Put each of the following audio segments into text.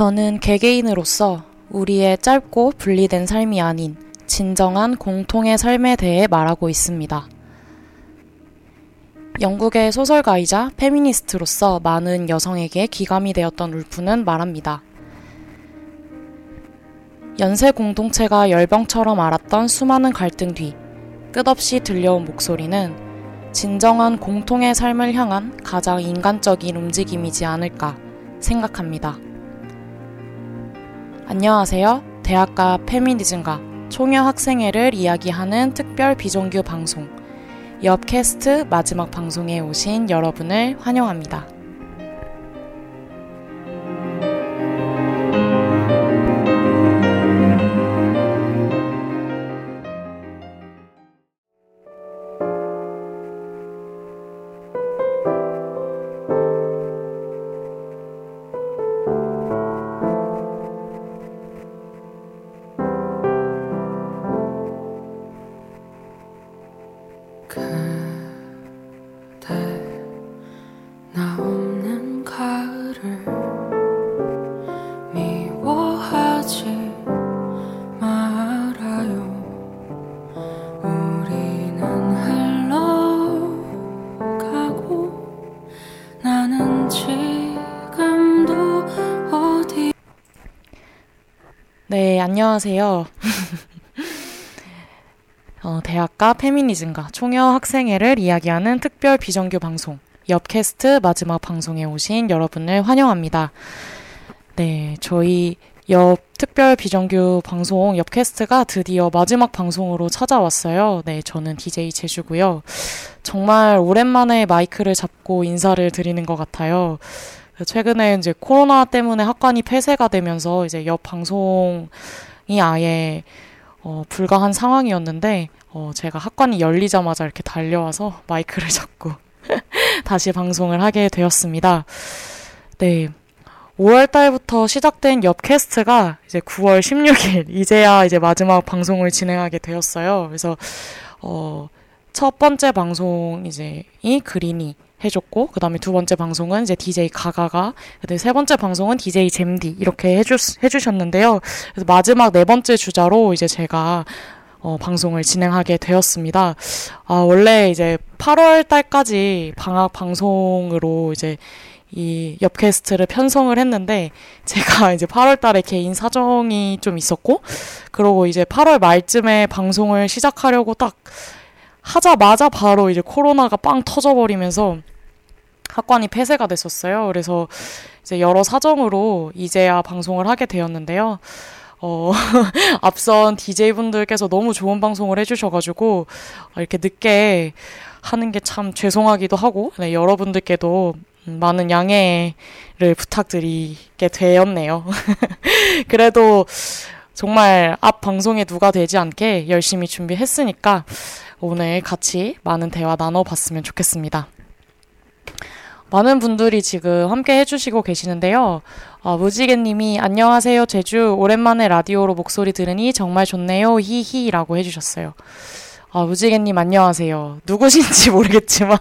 저는 개개인으로서 우리의 짧고 분리된 삶이 아닌 진정한 공통의 삶에 대해 말하고 있습니다. 영국의 소설가이자 페미니스트로서 많은 여성에게 기감이 되었던 울프는 말합니다. 연쇄 공동체가 열병처럼 앓았던 수많은 갈등 뒤 끝없이 들려온 목소리는 진정한 공통의 삶을 향한 가장 인간적인 움직임이지 않을까 생각합니다. 안녕하세요. 대학가 페미니즘과 총여 학생회를 이야기하는 특별 비정규 방송 옆 캐스트 마지막 방송에 오신 여러분을 환영합니다. 안녕하세요. 어, 대학가 페미니즘과 총여 학생회를 이야기하는 특별 비정규 방송, 옆 캐스트 마지막 방송에 오신 여러분을 환영합니다. 네, 저희 옆 특별 비정규 방송 옆 캐스트가 드디어 마지막 방송으로 찾아왔어요. 네, 저는 DJ 제주고요. 정말 오랜만에 마이크를 잡고 인사를 드리는 것 같아요. 최근에 이제 코로나 때문에 학관이 폐쇄가 되면서 이제 옆 방송이 아예 어, 불가한 상황이었는데 어, 제가 학관이 열리자마자 이렇게 달려와서 마이크를 잡고 다시 방송을 하게 되었습니다. 네. 5월 달부터 시작된 옆 캐스트가 이제 9월 16일 이제야 이제 마지막 방송을 진행하게 되었어요. 그래서 어, 첫 번째 방송 이제 이 그린이 해줬고 그 다음에 두 번째 방송은 이제 DJ 가가가 그다음에 세 번째 방송은 DJ 잼디 이렇게 해주 해주셨는데요. 그래서 마지막 네 번째 주자로 이제 제가 어, 방송을 진행하게 되었습니다. 아, 원래 이제 8월 달까지 방학 방송으로 이제 이 옆캐스트를 편성을 했는데 제가 이제 8월 달에 개인 사정이 좀 있었고 그러고 이제 8월 말쯤에 방송을 시작하려고 딱 하자마자 바로 이제 코로나가 빵 터져버리면서 학관이 폐쇄가 됐었어요. 그래서 이제 여러 사정으로 이제야 방송을 하게 되었는데요. 어, 앞선 DJ분들께서 너무 좋은 방송을 해주셔가지고, 이렇게 늦게 하는 게 참 죄송하기도 하고, 네, 여러분들께도 많은 양해를 부탁드리게 되었네요. 그래도 정말 앞 방송에 누가 되지 않게 열심히 준비했으니까, 오늘 같이 많은 대화 나눠봤으면 좋겠습니다. 많은 분들이 지금 함께 해주시고 계시는데요. 어, 무지개님이 안녕하세요 제주 오랜만에 라디오로 목소리 들으니 정말 좋네요 히히라고 해주셨어요. 아, 무지개님 안녕하세요. 누구신지 모르겠지만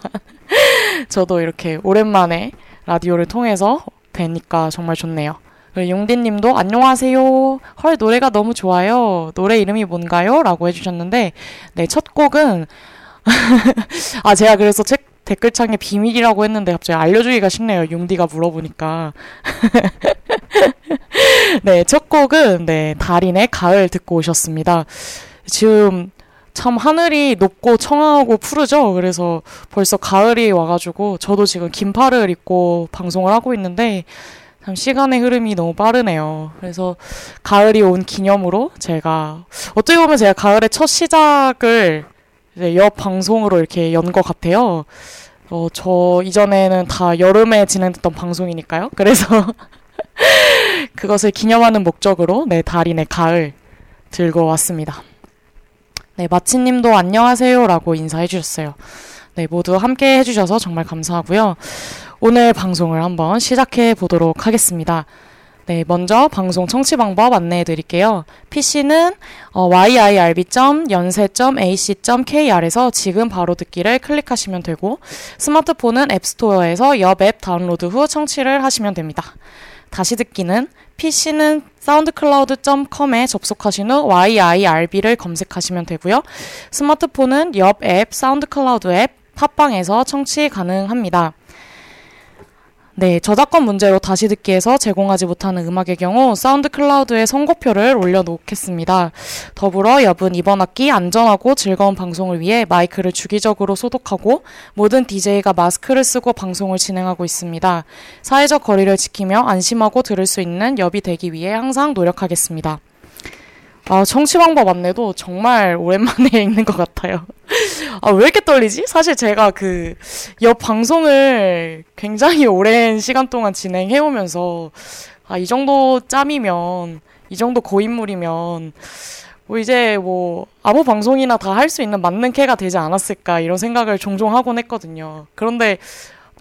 저도 이렇게 오랜만에 라디오를 통해서 뵈니까 정말 좋네요. 용디님도 안녕하세요. 헐 노래가 너무 좋아요. 노래 이름이 뭔가요? 라고 해주셨는데 네첫 곡은 아 제가 그래서 책 댓글창에 비밀이라고 했는데 갑자기 알려주기가 싫네요. 용디가 물어보니까. 네, 첫 곡은 네, 달인의 가을 듣고 오셨습니다. 지금 참 하늘이 높고 청아하고 푸르죠. 그래서 벌써 가을이 와가지고 저도 지금 긴팔을 입고 방송을 하고 있는데 참 시간의 흐름이 너무 빠르네요. 그래서 가을이 온 기념으로 제가 어떻게 보면 제가 가을의 첫 시작을 옆 방송으로 이렇게 연 것 같아요. 어, 저 이전에는 다 여름에 진행됐던 방송이니까요. 그래서 그것을 기념하는 목적으로 네, 달인의 가을 들고 왔습니다. 네, 마치님도 안녕하세요라고 인사해 주셨어요. 네, 모두 함께 해주셔서 정말 감사하고요. 오늘 방송을 한번 시작해 보도록 하겠습니다. 네, 먼저 방송 청취 방법 안내해 드릴게요. PC는 어, yirb.연세.ac.kr에서 지금 바로 듣기를 클릭하시면 되고 스마트폰은 앱스토어에서 옆앱 다운로드 후 청취를 하시면 됩니다. 다시 듣기는 PC는 soundcloud.com에 접속하신 후 YIRB를 검색하시면 되고요. 스마트폰은 옆 앱, SoundCloud 앱, 팟빵에서 청취 가능합니다. 네, 저작권 문제로 다시 듣기에서 제공하지 못하는 음악의 경우 SoundCloud에 선곡표를 올려놓겠습니다. 더불어 옆은 이번 학기 안전하고 즐거운 방송을 위해 마이크를 주기적으로 소독하고 모든 DJ가 마스크를 쓰고 방송을 진행하고 있습니다. 사회적 거리를 지키며 안심하고 들을 수 있는 옆이 되기 위해 항상 노력하겠습니다. 아, 청취 방법 안내도 정말 오랜만에 읽는 것 같아요. 아, 왜 이렇게 떨리지? 사실 제가 그, 옆 방송을 굉장히 오랜 시간 동안 진행해오면서, 아, 이 정도 짬이면, 이 정도 고인물이면, 뭐 이제 뭐, 아무 방송이나 다 할 수 있는 맞는 캐가 되지 않았을까, 이런 생각을 종종 하곤 했거든요. 그런데,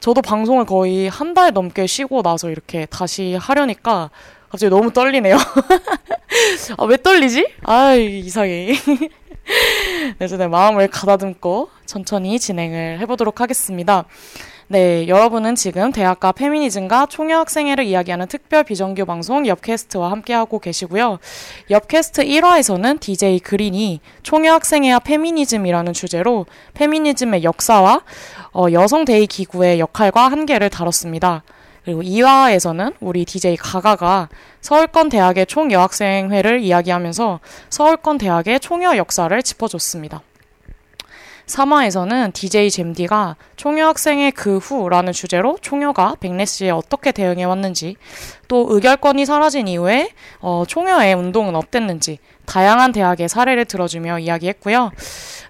저도 방송을 거의 한 달 넘게 쉬고 나서 이렇게 다시 하려니까, 갑자기 너무 떨리네요. 아, 왜 떨리지? 아, 이상해. 네, 저내 마음을 가다듬고 천천히 진행을 해보도록 하겠습니다. 네, 여러분은 지금 대학가 페미니즘과 총여학생회를 이야기하는 특별 비정규 방송 옆캐스트와 함께하고 계시고요. 옆캐스트 1화에서는 DJ 그린이 총여학생회와 페미니즘이라는 주제로 페미니즘의 역사와 어, 여성 대의 기구의 역할과 한계를 다뤘습니다. 그리고 2화에서는 우리 DJ 가가가 서울권 대학의 총여학생회를 이야기하면서 서울권 대학의 총여 역사를 짚어줬습니다. 3화에서는 DJ 잼디가 총여학생의 그 후라는 주제로 총여가 백래시에 어떻게 대응해 왔는지 또 의결권이 사라진 이후에 어, 총여의 운동은 어땠는지 다양한 대학의 사례를 들어주며 이야기했고요.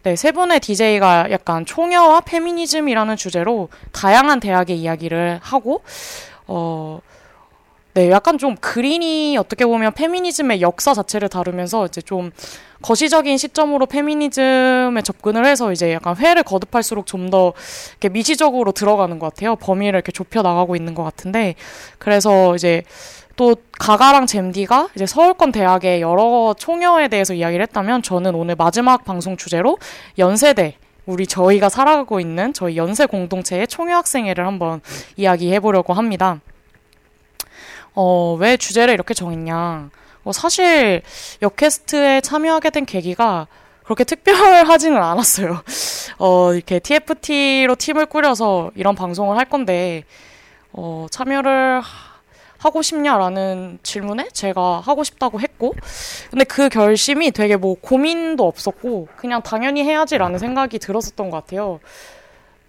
네, 세 분의 DJ가 약간 총여와 페미니즘이라는 주제로 다양한 대학의 이야기를 하고 어, 네, 약간 좀 그린이 어떻게 보면 페미니즘의 역사 자체를 다루면서 이제 좀 거시적인 시점으로 페미니즘에 접근을 해서 이제 약간 회를 거듭할수록 좀 더 이렇게 미시적으로 들어가는 것 같아요. 범위를 이렇게 좁혀 나가고 있는 것 같은데 그래서 이제 또 가가랑 잼디가 이제 서울권 대학의 여러 총여에 대해서 이야기를 했다면 저는 오늘 마지막 방송 주제로 연세대 우리 저희가 살아가고 있는 저희 연세 공동체의 총여학생회를 한번 이야기해 보려고 합니다. 어, 왜 주제를 이렇게 정했냐. 어, 사실 역캐스트에 참여하게 된 계기가 그렇게 특별하지는 않았어요. 어, 이렇게 TFT로 팀을 꾸려서 이런 방송을 할 건데, 어, 참여를 하고 싶냐라는 질문에 제가 하고 싶다고 했고, 근데 그 결심이 되게 뭐 고민도 없었고, 그냥 당연히 해야지라는 생각이 들었었던 것 같아요.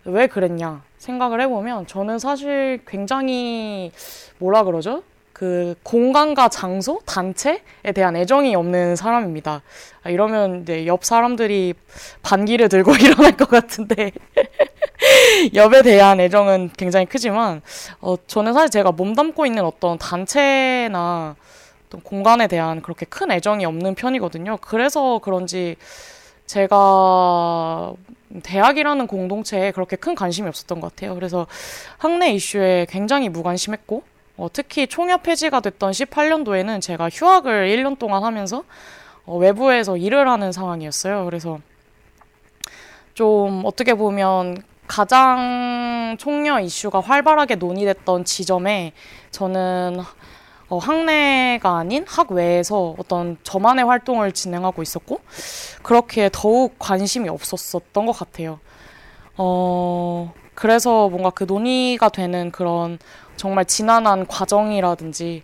왜 그랬냐 생각을 해보면, 저는 사실 굉장히 뭐라 그러죠? 그 공간과 장소, 단체에 대한 애정이 없는 사람입니다. 아, 이러면 이제 옆 사람들이 반기를 들고 일어날 것 같은데 엽에 대한 애정은 굉장히 크지만 어, 저는 사실 제가 몸담고 있는 어떤 단체나 어떤 공간에 대한 그렇게 큰 애정이 없는 편이거든요. 그래서 그런지 제가 대학이라는 공동체에 그렇게 큰 관심이 없었던 것 같아요. 그래서 학내 이슈에 굉장히 무관심했고 어, 특히 총협 폐지가 됐던 18년도에는 제가 휴학을 1년 동안 하면서 어, 외부에서 일을 하는 상황이었어요. 그래서 좀 어떻게 보면 가장 총녀 이슈가 활발하게 논의됐던 지점에 저는 어, 학내가 아닌 학외에서 어떤 저만의 활동을 진행하고 있었고 그렇게 더욱 관심이 없었었던 것 같아요. 어, 그래서 뭔가 그 논의가 되는 그런 정말 지난한 과정이라든지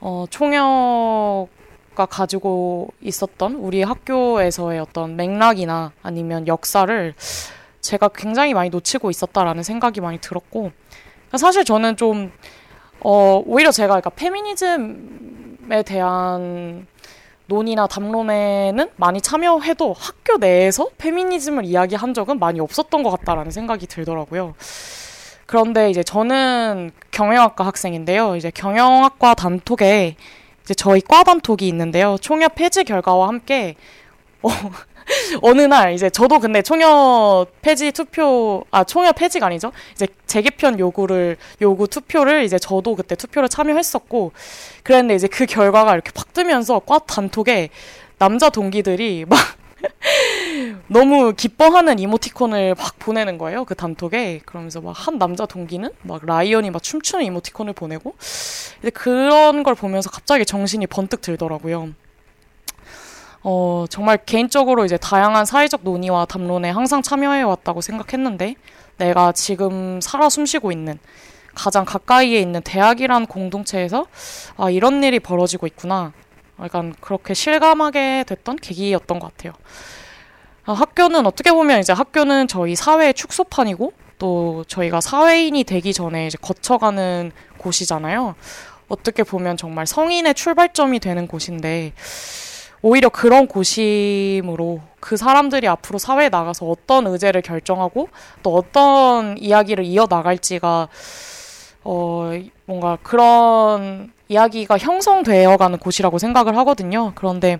어, 총혁가 가지고 있었던 우리 학교에서의 어떤 맥락이나 아니면 역사를 제가 굉장히 많이 놓치고 있었다라는 생각이 많이 들었고 사실 저는 좀 어, 오히려 제가 그러니까 페미니즘에 대한 논의나 담론에는 많이 참여해도 학교 내에서 페미니즘을 이야기한 적은 많이 없었던 것 같다라는 생각이 들더라고요. 그런데 이제 저는 경영학과 학생인데요. 이제 경영학과 단톡에 이제 저희 과 단톡이 있는데요. 총협 폐지 결과와 함께 어, 어느 날 이제 저도 근데 총협 폐지 투표 아 총협 폐지가 아니죠. 이제 재개편 요구를 요구 투표를 이제 저도 그때 투표를 참여했었고 그랬는데 이제 그 결과가 이렇게 팍 뜨면서 과 단톡에 남자 동기들이 막 너무 기뻐하는 이모티콘을 막 보내는 거예요. 그 단톡에. 그러면서 막 한 남자 동기는 막 라이언이 막 춤추는 이모티콘을 보내고. 근데 그런 걸 보면서 갑자기 정신이 번뜩 들더라고요. 어, 정말 개인적으로 이제 다양한 사회적 논의와 담론에 항상 참여해 왔다고 생각했는데 내가 지금 살아 숨쉬고 있는 가장 가까이에 있는 대학이란 공동체에서 아, 이런 일이 벌어지고 있구나. 약간 그렇게 실감하게 됐던 계기였던 것 같아요. 아, 학교는 어떻게 보면 이제 학교는 저희 사회의 축소판이고 또 저희가 사회인이 되기 전에 이제 거쳐가는 곳이잖아요. 어떻게 보면 정말 성인의 출발점이 되는 곳인데 오히려 그런 곳이므로 그 사람들이 앞으로 사회에 나가서 어떤 의제를 결정하고 또 어떤 이야기를 이어 나갈지가 어 뭔가 그런 이야기가 형성되어가는 곳이라고 생각을 하거든요. 그런데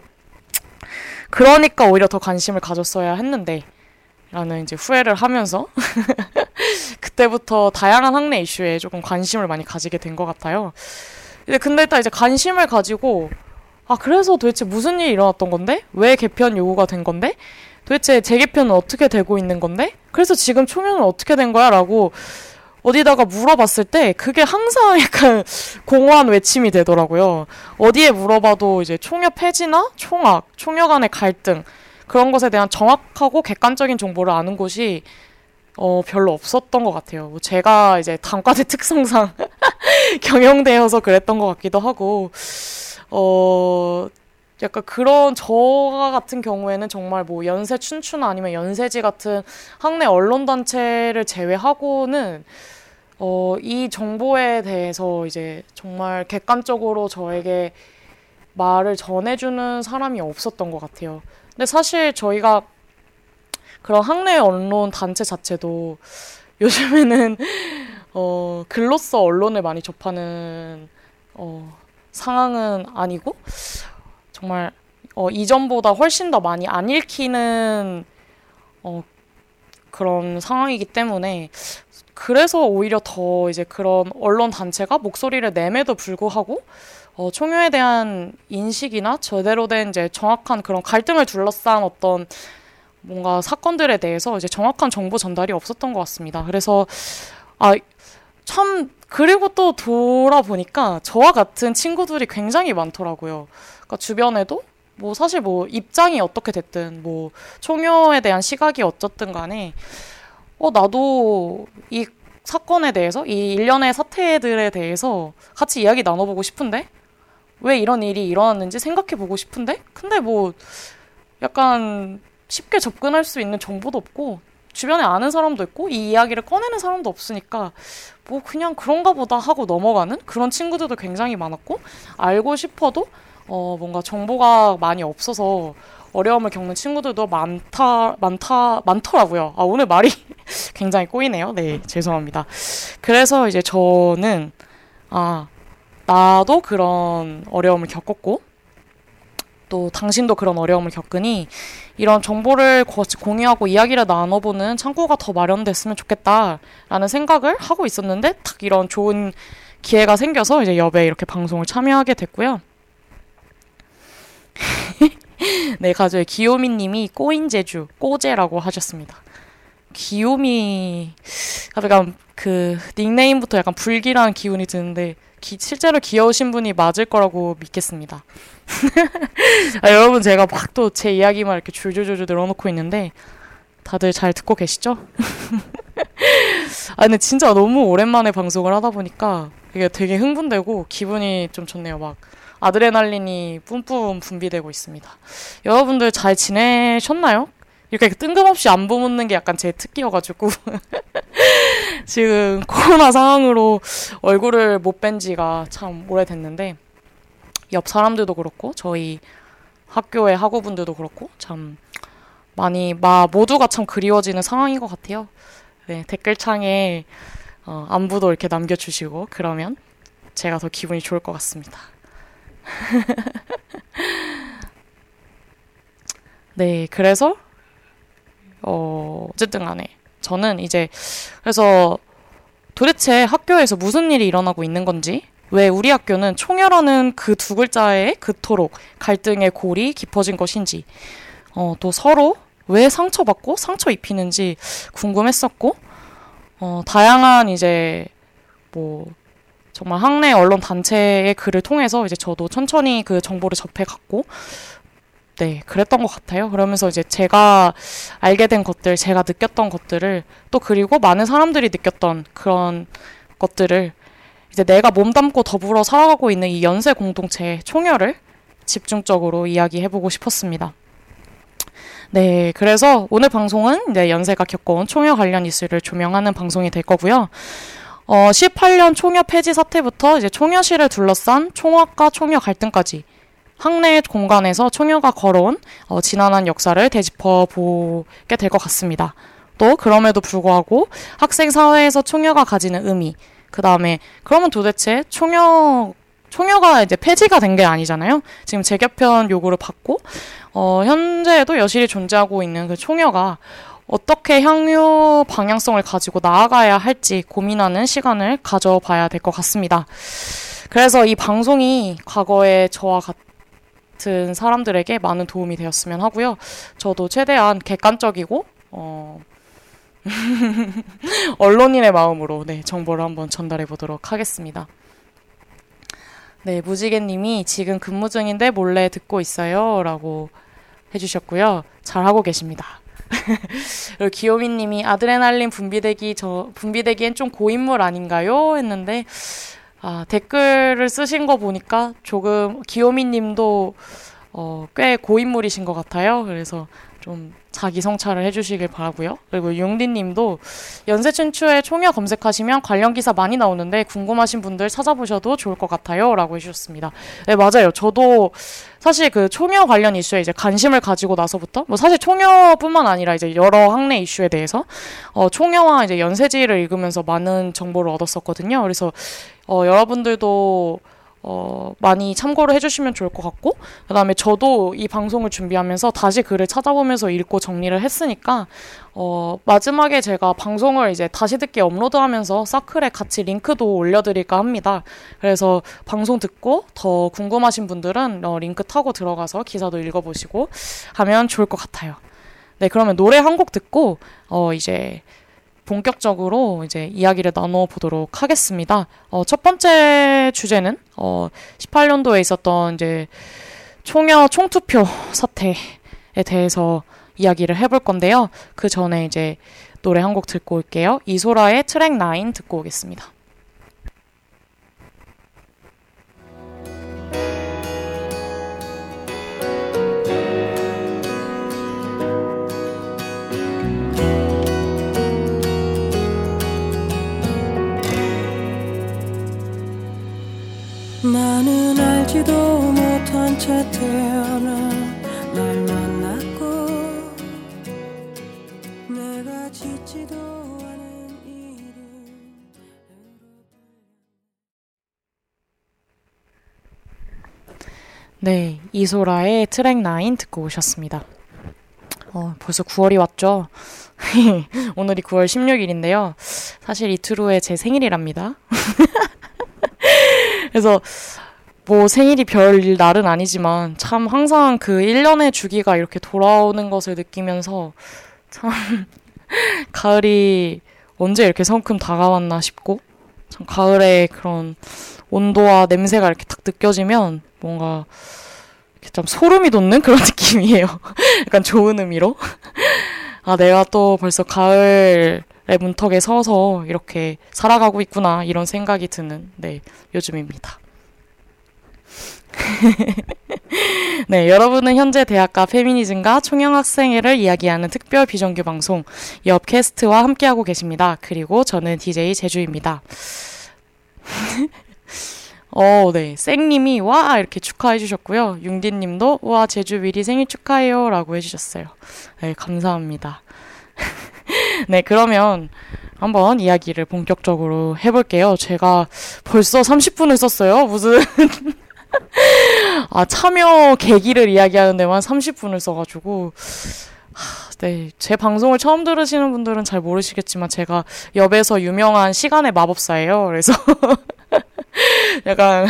그러니까 오히려 더 관심을 가졌어야 했는데 라는 이제 후회를 하면서 그때부터 다양한 학내 이슈에 조금 관심을 많이 가지게 된 것 같아요. 근데 일단 이제 관심을 가지고 아, 그래서 도대체 무슨 일이 일어났던 건데? 왜 개편 요구가 된 건데? 도대체 재개편은 어떻게 되고 있는 건데? 그래서 지금 총연은 어떻게 된 거야? 라고 어디다가 물어봤을 때 그게 항상 약간 공허한 외침이 되더라고요. 어디에 물어봐도 이제 총여 폐지나 총악, 총여 간의 갈등 그런 것에 대한 정확하고 객관적인 정보를 아는 곳이 어, 별로 없었던 것 같아요. 뭐 제가 이제 단과대 특성상 경영되어서 그랬던 것 같기도 하고, 어, 약간 그런 저 같은 경우에는 정말 뭐 연세 춘추나 아니면 연세지 같은 학내 언론 단체를 제외하고는 어, 이 정보에 대해서 이제 정말 객관적으로 저에게 말을 전해주는 사람이 없었던 것 같아요. 근데 사실 저희가 그런 학내 언론 단체 자체도 요즘에는 어, 글로써 언론을 많이 접하는 어, 상황은 아니고 정말 어, 이전보다 훨씬 더 많이 안 읽히는 어, 그런 상황이기 때문에 그래서 오히려 더 이제 그런 언론 단체가 목소리를 내매도 불구하고 어, 총유에 대한 인식이나 제대로 된 이제 정확한 그런 갈등을 둘러싼 어떤 뭔가 사건들에 대해서 이제 정확한 정보 전달이 없었던 것 같습니다. 그래서 아 참 그리고 또 돌아보니까 저와 같은 친구들이 굉장히 많더라고요. 그러니까 주변에도 뭐 사실 뭐 입장이 어떻게 됐든 뭐 총효에 대한 시각이 어쨌든 간에 어 나도 이 사건에 대해서 이 일련의 사태들에 대해서 같이 이야기 나눠보고 싶은데 왜 이런 일이 일어났는지 생각해 보고 싶은데 근데 뭐 약간 쉽게 접근할 수 있는 정보도 없고 주변에 아는 사람도 있고 이 이야기를 꺼내는 사람도 없으니까 뭐 그냥 그런가 보다 하고 넘어가는 그런 친구들도 굉장히 많았고 알고 싶어도 어 뭔가 정보가 많이 없어서 어려움을 겪는 친구들도 많다 많다 많더라고요. 아 오늘 말이 굉장히 꼬이네요. 네 죄송합니다. 그래서 이제 저는 아 나도 그런 어려움을 겪었고 또 당신도 그런 어려움을 겪으니 이런 정보를 공유하고 이야기를 나눠보는 창구가 더 마련됐으면 좋겠다라는 생각을 하고 있었는데 딱 이런 좋은 기회가 생겨서 이제 여배 이렇게 방송을 참여하게 됐고요. 네, 가족의 기요미 님이 꼬인 제주, 꼬제라고 하셨습니다. 기요미, 약간 그 닉네임부터 약간 불길한 기운이 드는데 기, 실제로 귀여우신 분이 맞을 거라고 믿겠습니다. 아, 여러분 제가 막 또 제 이야기만 이렇게 줄줄줄줄 늘어놓고 있는데 다들 잘 듣고 계시죠? 아 근데 진짜 너무 오랜만에 방송을 하다 보니까 이게 되게 흥분되고 기분이 좀 좋네요. 막 아드레날린이 뿜뿜 분비되고 있습니다. 여러분들 잘 지내셨나요? 이렇게 뜬금없이 안부 묻는 게 약간 제 특기여가지고 지금 코로나 상황으로 얼굴을 못 뵌 지가 참 오래됐는데 옆 사람들도 그렇고 저희 학교의 학우분들도 그렇고 참 많이 마 모두가 참 그리워지는 상황인 것 같아요. 네, 댓글창에 어, 안부도 이렇게 남겨주시고 그러면 제가 더 기분이 좋을 것 같습니다. 네, 그래서 어, 어쨌든 간에 저는 이제 그래서 도대체 학교에서 무슨 일이 일어나고 있는 건지 왜 우리 학교는 총열하는 그 두 글자에 그토록 갈등의 골이 깊어진 것인지 어, 또 서로 왜 상처받고 상처 입히는지 궁금했었고, 어, 다양한 이제 뭐 정말 학내 언론 단체의 글을 통해서 이제 저도 천천히 그 정보를 접해 갔고, 네, 그랬던 것 같아요. 그러면서 이제 제가 알게 된 것들, 제가 느꼈던 것들을 또 그리고 많은 사람들이 느꼈던 그런 것들을 이제 내가 몸담고 더불어 살아가고 있는 이 연세 공동체의 총열을 집중적으로 이야기해보고 싶었습니다. 네, 그래서 오늘 방송은 이제 연세가 겪어온 총여 관련 이슈를 조명하는 방송이 될 거고요. 어, 18년 총여 폐지 사태부터 이제 총여실을 둘러싼 총학과 총여 갈등까지 학내 공간에서 총여가 걸어온 어, 지난한 역사를 되짚어 보게 될 것 같습니다. 또 그럼에도 불구하고 학생 사회에서 총여가 가지는 의미, 그 다음에 그러면 도대체 총여 총여가 이제 폐지가 된 게 아니잖아요. 지금 재개편 요구를 받고 어, 현재에도 여실히 존재하고 있는 그 총여가 어떻게 향유 방향성을 가지고 나아가야 할지 고민하는 시간을 가져봐야 될 것 같습니다. 그래서 이 방송이 과거에 저와 같은 사람들에게 많은 도움이 되었으면 하고요. 저도 최대한 객관적이고 어, 언론인의 마음으로 네, 정보를 한번 전달해 보도록 하겠습니다. 네, 무지개님이 지금 근무 중인데 몰래 듣고 있어요. 라고 해주셨고요. 잘하고 계십니다. 그리고 기요미님이 아드레날린 분비되기 저 분비되기엔 좀 고인물 아닌가요? 했는데 아, 댓글을 쓰신 거 보니까 조금 기요미 님도 어, 꽤 고인물이신 것 같아요. 그래서 좀 자기 성찰을 해주시길 바라고요. 그리고 융디님도 연세춘추에 총여 검색하시면 관련 기사 많이 나오는데 궁금하신 분들 찾아보셔도 좋을 것 같아요.라고 해주셨습니다. 네 맞아요. 저도 사실 그 총여 관련 이슈에 이제 관심을 가지고 나서부터 뭐 사실 총여뿐만 아니라 이제 여러 학내 이슈에 대해서 어, 총여와 이제 연세지를 읽으면서 많은 정보를 얻었었거든요. 그래서 어, 여러분들도 어, 많이 참고를 해주시면 좋을 것 같고, 그 다음에 저도 이 방송을 준비하면서 다시 글을 찾아보면서 읽고 정리를 했으니까, 어, 마지막에 제가 방송을 이제 다시 듣기 업로드 하면서 사클에 같이 링크도 올려드릴까 합니다. 그래서 방송 듣고 더 궁금하신 분들은 어, 링크 타고 들어가서 기사도 읽어보시고 하면 좋을 것 같아요. 네, 그러면 노래 한 곡 듣고, 어, 이제, 본격적으로 이제 이야기를 나눠보도록 하겠습니다. 어, 첫 번째 주제는 어, 18년도에 있었던 이제 총여 총투표 사태에 대해서 이야기를 해볼 건데요. 그 전에 이제 노래 한 곡 듣고 올게요. 이소라의 트랙 9 듣고 오겠습니다. 채 태어나 날 만났고 내가 짓지도 않은 일은 네, 이소라의 트랙 9 듣고 오셨습니다. 어, 벌써 9월이 왔죠? 오늘이 9월 16일인데요. 사실 이틀 후에 제 생일이랍니다. 그래서 뭐 생일이 별 날은 아니지만 참 항상 그 1년의 주기가 이렇게 돌아오는 것을 느끼면서 참 가을이 언제 이렇게 성큼 다가왔나 싶고 참 가을의 그런 온도와 냄새가 이렇게 딱 느껴지면 뭔가 이렇게 좀 소름이 돋는 그런 느낌이에요. 약간 좋은 의미로. 아, 내가 또 벌써 가을의 문턱에 서서 이렇게 살아가고 있구나, 이런 생각이 드는, 네, 요즘입니다. 네, 여러분은 현재 대학가 페미니즘과 총영학생회를 이야기하는 특별 비정규 방송 옆 캐스트와 함께하고 계십니다. 그리고 저는 DJ 제주입니다. 어, 네. 쌩님이 와 이렇게 축하해 주셨고요. 융디님도 와 제주 미리 생일 축하해요 라고 해주셨어요. 네, 감사합니다. 네, 그러면 한번 이야기를 본격적으로 해볼게요. 제가 벌써 30분을 썼어요. 무슨 아 참여 계기를 이야기하는 데만 30분을 써가지고 하, 네, 제 방송을 처음 들으시는 분들은 잘 모르시겠지만 제가 옆에서 유명한 시간의 마법사예요. 그래서 약간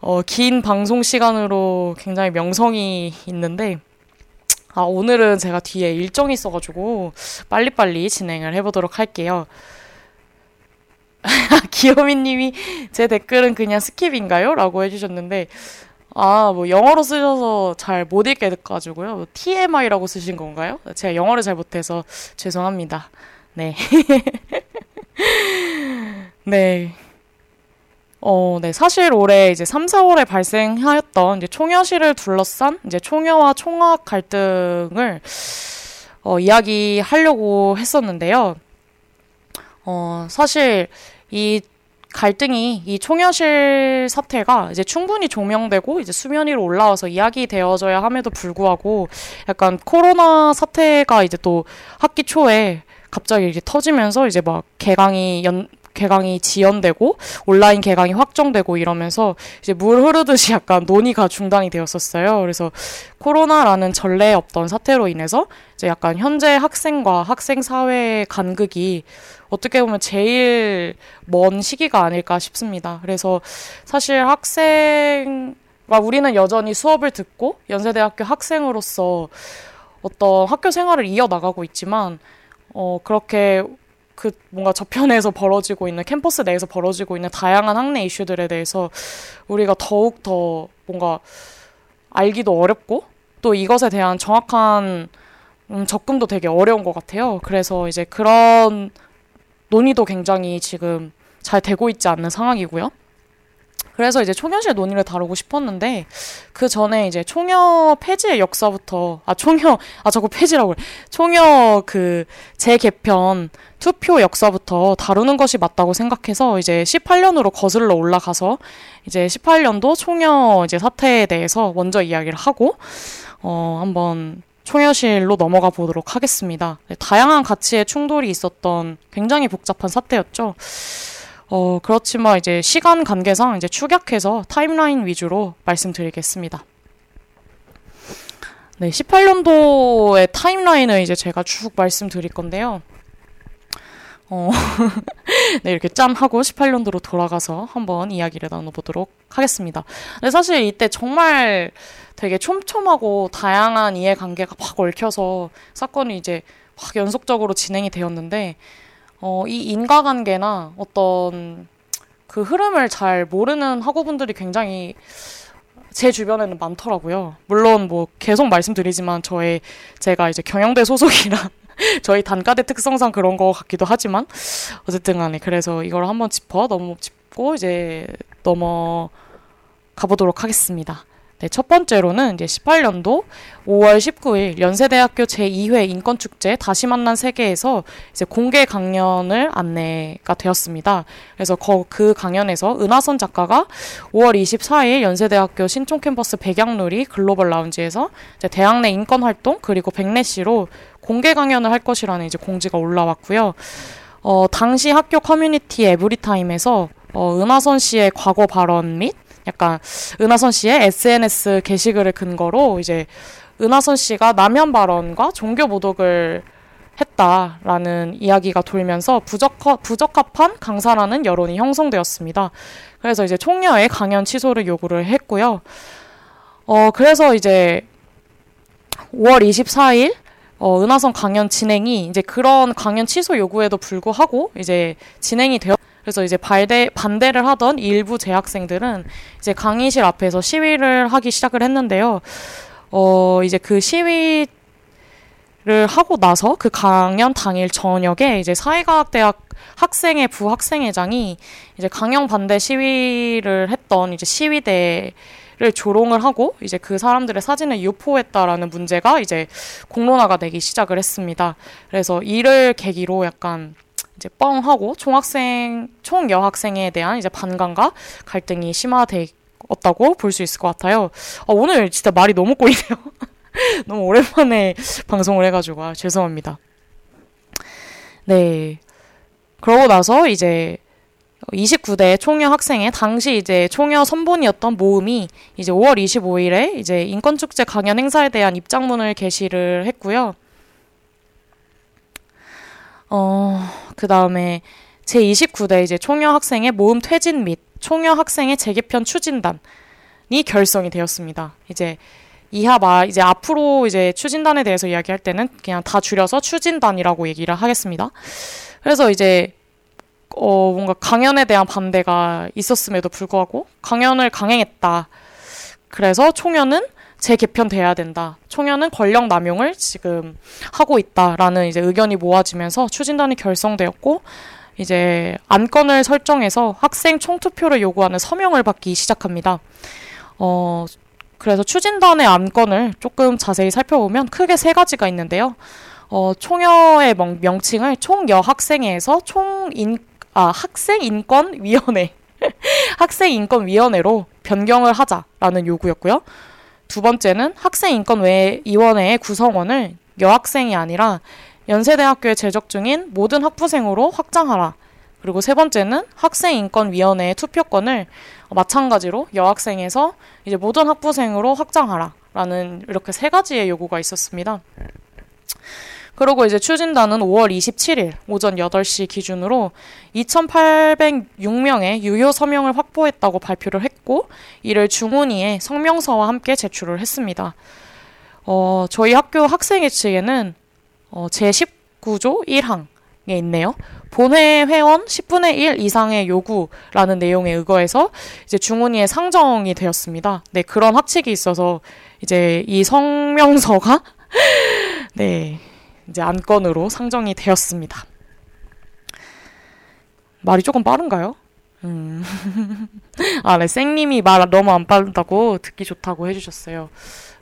어, 긴 방송 시간으로 굉장히 명성이 있는데 아, 오늘은 제가 뒤에 일정이 있어가지고 빨리빨리 진행을 해보도록 할게요. 기요미님이 제 댓글은 그냥 스킵인가요? 라고 해주셨는데, 아, 뭐 영어로 쓰셔서 잘 못 읽겠어가지고요. 뭐 TMI라고 쓰신 건가요? 제가 영어를 잘 못해서 죄송합니다. 네. 네. 어, 네. 사실 올해 이제 3, 4월에 발생하였던 이제 총여실을 둘러싼 이제 총여와 총학 갈등을 어, 이야기하려고 했었는데요. 어, 사실 이 갈등이 이 총여실 사태가 이제 충분히 조명되고 이제 수면 위로 올라와서 이야기되어져야 함에도 불구하고 약간 코로나 사태가 이제 또 학기 초에 갑자기 이제 터지면서 이제 막 개강이 연 개강이 지연되고 온라인 개강이 확정되고 이러면서 이제 물 흐르듯이 약간 논의가 중단이 되었었어요. 그래서 코로나라는 전례 없던 사태로 인해서 이제 약간 현재 학생과 학생 사회의 간극이 어떻게 보면 제일 먼 시기가 아닐까 싶습니다. 그래서 사실 학생 과 우리는 여전히 수업을 듣고 연세대학교 학생으로서 어떤 학교 생활을 이어나가고 있지만 어 그렇게 그 뭔가 저편에서 벌어지고 있는 캠퍼스 내에서 벌어지고 있는 다양한 학내 이슈들에 대해서 우리가 더욱 더 뭔가 알기도 어렵고 또 이것에 대한 정확한 음, 접근도 되게 어려운 것 같아요. 그래서 이제 그런 논의도 굉장히 지금 잘 되고 있지 않는 상황이고요. 그래서 이제 총여실 논의를 다루고 싶었는데 그 전에 이제 총여 폐지의 역사부터 아 총여 아 자꾸 폐지라고 그래 총여 그 재개편 투표 역사부터 다루는 것이 맞다고 생각해서 이제 18년으로 거슬러 올라가서 이제 18년도 총여 이제 사태에 대해서 먼저 이야기를 하고 어 한번 총여실로 넘어가 보도록 하겠습니다. 네, 다양한 가치의 충돌이 있었던 굉장히 복잡한 사태였죠. 어, 그렇지만 이제 시간 관계상 이제 축약해서 타임라인 위주로 말씀드리겠습니다. 네, 18년도의 타임라인을 이제 제가 쭉 말씀드릴 건데요. 어, 네, 이렇게 짠 하고 18년도로 돌아가서 한번 이야기를 나눠보도록 하겠습니다. 근데 사실 이때 정말 되게 촘촘하고 다양한 이해관계가 막 얽혀서 사건이 이제 확 연속적으로 진행이 되었는데, 어, 이 인과관계나 어떤 그 흐름을 잘 모르는 학우분들이 굉장히 제 주변에는 많더라고요. 물론 뭐 계속 말씀드리지만 저의 제가 이제 경영대 소속이라 저희 단과대 특성상 그런 거 같기도 하지만 어쨌든 간에 그래서 이걸 한번 짚어 넘어 짚고 이제 넘어 가보도록 하겠습니다. 네, 첫 번째로는 이제 18년도 5월 19일 연세대학교 제2회 인권축제 다시 만난 세계에서 이제 공개 강연을 안내가 되었습니다. 그래서 거, 그 강연에서 은하선 작가가 5월 24일 연세대학교 신촌 캠퍼스 백양놀이 글로벌 라운지에서 이제 대학 내 인권 활동 그리고 backlash로 공개 강연을 할 것이라는 이제 공지가 올라왔고요. 어, 당시 학교 커뮤니티 Everytime에서 어, 은하선 씨의 과거 발언 및 약간 은하선 씨의 SNS 게시글을 근거로 이제 은하선 씨가 남혐 발언과 종교 모독을 했다라는 이야기가 돌면서 부적합, 부적합한 강사라는 여론이 형성되었습니다. 그래서 이제 총여에 강연 취소를 요구를 했고요. 어, 그래서 이제 5월 24일 어, 은하선 강연 진행이 이제 그런 강연 취소 요구에도 불구하고 이제 진행이 되었 그래서 이제 발대, 반대를 하던 일부 재학생들은 이제 강의실 앞에서 시위를 하기 시작을 했는데요. 어, 이제 그 시위 를 하고 나서 그 강연 당일 저녁에 이제 사회과학대학 학생회 부학생회장이 이제 강연 반대 시위를 했던 이제 시위대 를 조롱을 하고 이제 그 사람들의 사진을 유포했다라는 문제가 이제 공론화가 되기 시작을 했습니다. 그래서 이를 계기로 약간 이제 뻥하고 총학생 총 여학생에 대한 이제 반감과 갈등이 심화되었다고 볼 수 있을 것 같아요. 아, 오늘 진짜 말이 너무 꼬이네요. 너무 오랜만에 방송을 해가지고 아, 죄송합니다. 네. 그러고 나서 이제 29대 총여 학생의 당시 이제 총여 선본이었던 모음이 이제 5월 25일에 이제 인권축제 강연 행사에 대한 입장문을 게시를 했고요. 어, 그 다음에 제29대 이제 총여 학생의 모음 퇴진 및 총여 학생의 재개편 추진단이 결성이 되었습니다. 이제 이하 말 이제 앞으로 이제 추진단에 대해서 이야기할 때는 그냥 다 줄여서 추진단이라고 얘기를 하겠습니다. 그래서 이제 어 뭔가 강연에 대한 반대가 있었음에도 불구하고 강연을 강행했다. 그래서 총연은 재개편돼야 된다. 총연은 권력 남용을 지금 하고 있다라는 이제 의견이 모아지면서 추진단이 결성되었고 이제 안건을 설정해서 학생 총투표를 요구하는 서명을 받기 시작합니다. 어, 그래서 추진단의 안건을 조금 자세히 살펴보면 크게 세 가지가 있는데요. 어, 총여의 명, 칭을 총여학생회에서 총인, 아, 학생인권위원회, 학생인권위원회로 변경을 하자라는 요구였고요. 두 번째는 학생 인권위원회의 구성원을 여학생이 아니라 연세대학교에 재적 중인 모든 학부생으로 확장하라. 그리고 세 번째는 학생인권위원회의 투표권을 마찬가지로 여학생에서 이제 모든 학부생으로 확장하라라는 이렇게 세 가지의 요구가 있었습니다. 그리고 이제 추진단은 5월 27일 오전 8시 기준으로 2,806명의 유효 서명을 확보했다고 발표를 했고, 이를 중훈이의 성명서와 함께 제출을 했습니다. 어, 저희 학교 학생회 측에는 어, 제19조 1항 에 있네요. 본회 회원 10분의 1 이상의 요구라는 내용에 의거해서 이제 중훈이의 상정이 되었습니다. 네, 그런 합칙이 있어서 이제 이 성명서가 네, 이제 안건으로 상정이 되었습니다. 말이 조금 빠른가요? 음. 아, 네, 쌩님이 말 너무 안 빠르다고 듣기 좋다고 해주셨어요.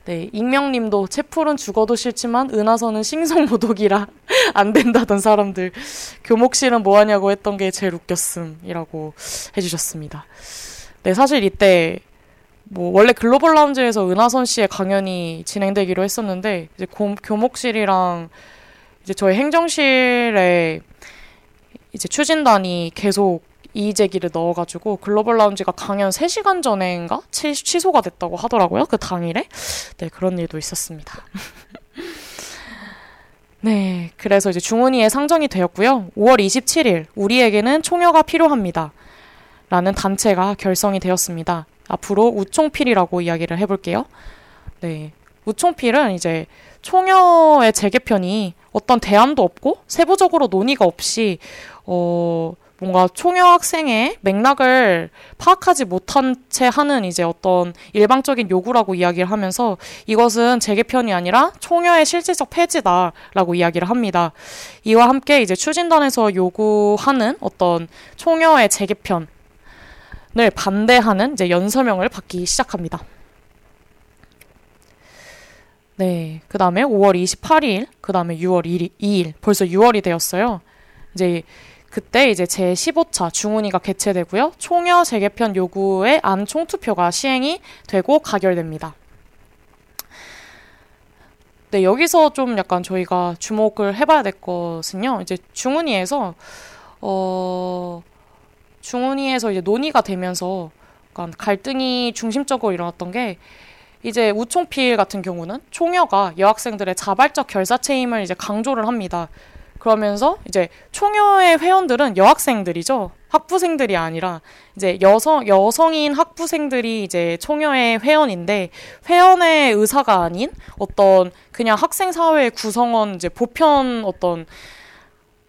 네, 익명님도 채플은 죽어도 싫지만 은하선은 싱송모독이라 안 된다던 사람들 교목실은 뭐하냐고 했던 게 제일 웃겼음이라고 해주셨습니다. 네, 사실 이때 뭐 원래 글로벌 라운지에서 은하선 씨의 강연이 진행되기로 했었는데 이제 고, 교목실이랑 이제 저희 행정실에 이제 추진단이 계속 이의 제기를 넣어가지고 글로벌 라운지가 강연 3시간 전인가 취, 취소가 됐다고 하더라고요. 그 당일에. 네, 그런 일도 있었습니다. 네, 그래서 이제 중훈이의 상정이 되었고요. 5월 27일 우리에게는 총여가 필요합니다. 라는 단체가 결성이 되었습니다. 앞으로 우총필이라고 이야기를 해볼게요. 네, 우총필은 이제 총여의 재개편이 어떤 대안도 없고 세부적으로 논의가 없이 어 뭔가 총여 학생의 맥락을 파악하지 못한 채 하는 이제 어떤 일방적인 요구라고 이야기를 하면서 이것은 재개편이 아니라 총여의 실질적 폐지다라고 이야기를 합니다. 이와 함께 이제 추진단에서 요구하는 어떤 총여의 재개편을 반대하는 이제 연서명을 받기 시작합니다. 네. 그 다음에 5월 28일, 그 다음에 6월 1일, 2일, 벌써 6월이 되었어요. 이제 그때 이제 제 15차 중훈위가 개최되고요. 총여 재개편 요구의 안 총투표가 시행이 되고 가결됩니다. 네, 여기서 좀 약간 저희가 주목을 해봐야 될 것은요. 이제 중훈위에서 어 중훈위에서 이제 논의가 되면서 약간 갈등이 중심적으로 일어났던 게 이제 우총필 같은 경우는 총여가 여학생들의 자발적 결사체임을 이제 강조를 합니다. 그러면서 이제 총여의 회원들은 여학생들이죠. 학부생들이 아니라 이제 여성 여성인 학부생들이 이제 총여의 회원인데 회원의 의사가 아닌 어떤 그냥 학생 사회 구성원 이제 보편 어떤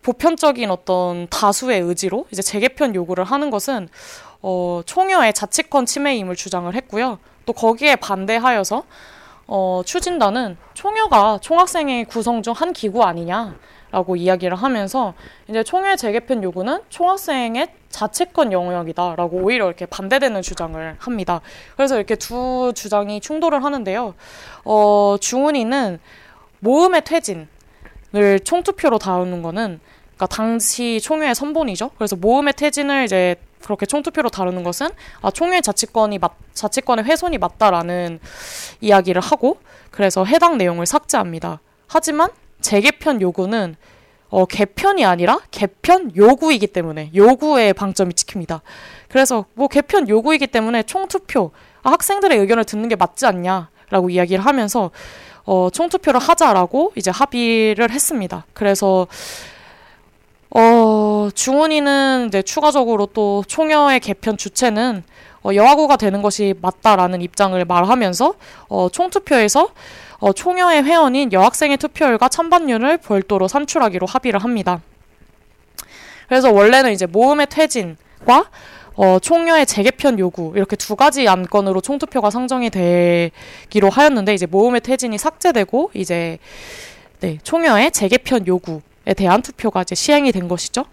보편적인 어떤 다수의 의지로 이제 재개편 요구를 하는 것은 어 총여의 자치권 침해임을 주장을 했고요. 또 거기에 반대하여서 어 추진단은 총여가 총학생회 구성 중 한 기구 아니냐. 라고 이야기를 하면서 이제 총회 재개편 요구는 총학생의 자체권 영역이다라고 오히려 이렇게 반대되는 주장을 합니다. 그래서 이렇게 두 주장이 충돌을 하는데요. 어, 중훈이는 모음의 퇴진을 총투표로 다루는 거는 그러니까 당시 총회의 선본이죠. 그래서 모음의 퇴진을 이제 그렇게 총투표로 다루는 것은 아, 총회 자치권이 맞, 자치권의 훼손이 맞다라는 이야기를 하고 그래서 해당 내용을 삭제합니다. 하지만 재개편 요구는 어, 개편이 아니라 개편 요구이기 때문에 요구에 방점이 찍힙니다. 그래서 뭐 개편 요구이기 때문에 총투표 아, 학생들의 의견을 듣는 게 맞지 않냐라고 이야기를 하면서 어, 총투표를 하자라고 이제 합의를 했습니다. 그래서 어, 중훈이는 이제 추가적으로 또 총여의 개편 주체는 어, 여하구가 되는 것이 맞다라는 입장을 말하면서 어, 총투표에서 어, 총여의 회원인 여학생의 투표율과 찬반율을 별도로 산출하기로 합의를 합니다. 그래서 원래는 이제 모음의 퇴진과 어, 총여의 재개편 요구 이렇게 두 가지 안건으로 총투표가 상정이 되기로 하였는데 이제 모음의 퇴진이 삭제되고 이제 네, 총여의 재개편 요구에 대한 투표가 이제 시행이 된 것이죠.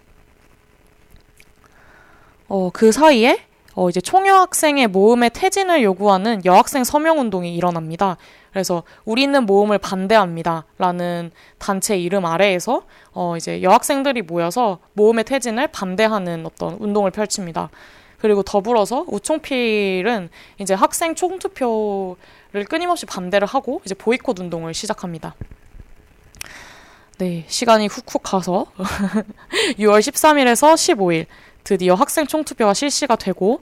어, 그 사이에 어, 이제 총여학생의 모음의 퇴진을 요구하는 여학생 서명 운동이 일어납니다. 그래서 우리는 모음을 반대합니다. 라는 단체 이름 아래에서 어, 이제 여학생들이 모여서 모음의 퇴진을 반대하는 어떤 운동을 펼칩니다. 그리고 더불어서 우총필은 이제 학생 총투표를 끊임없이 반대를 하고 이제 보이콧 운동을 시작합니다. 네, 시간이 훅훅 가서 6월 13일에서 15일 드디어 학생 총투표가 실시가 되고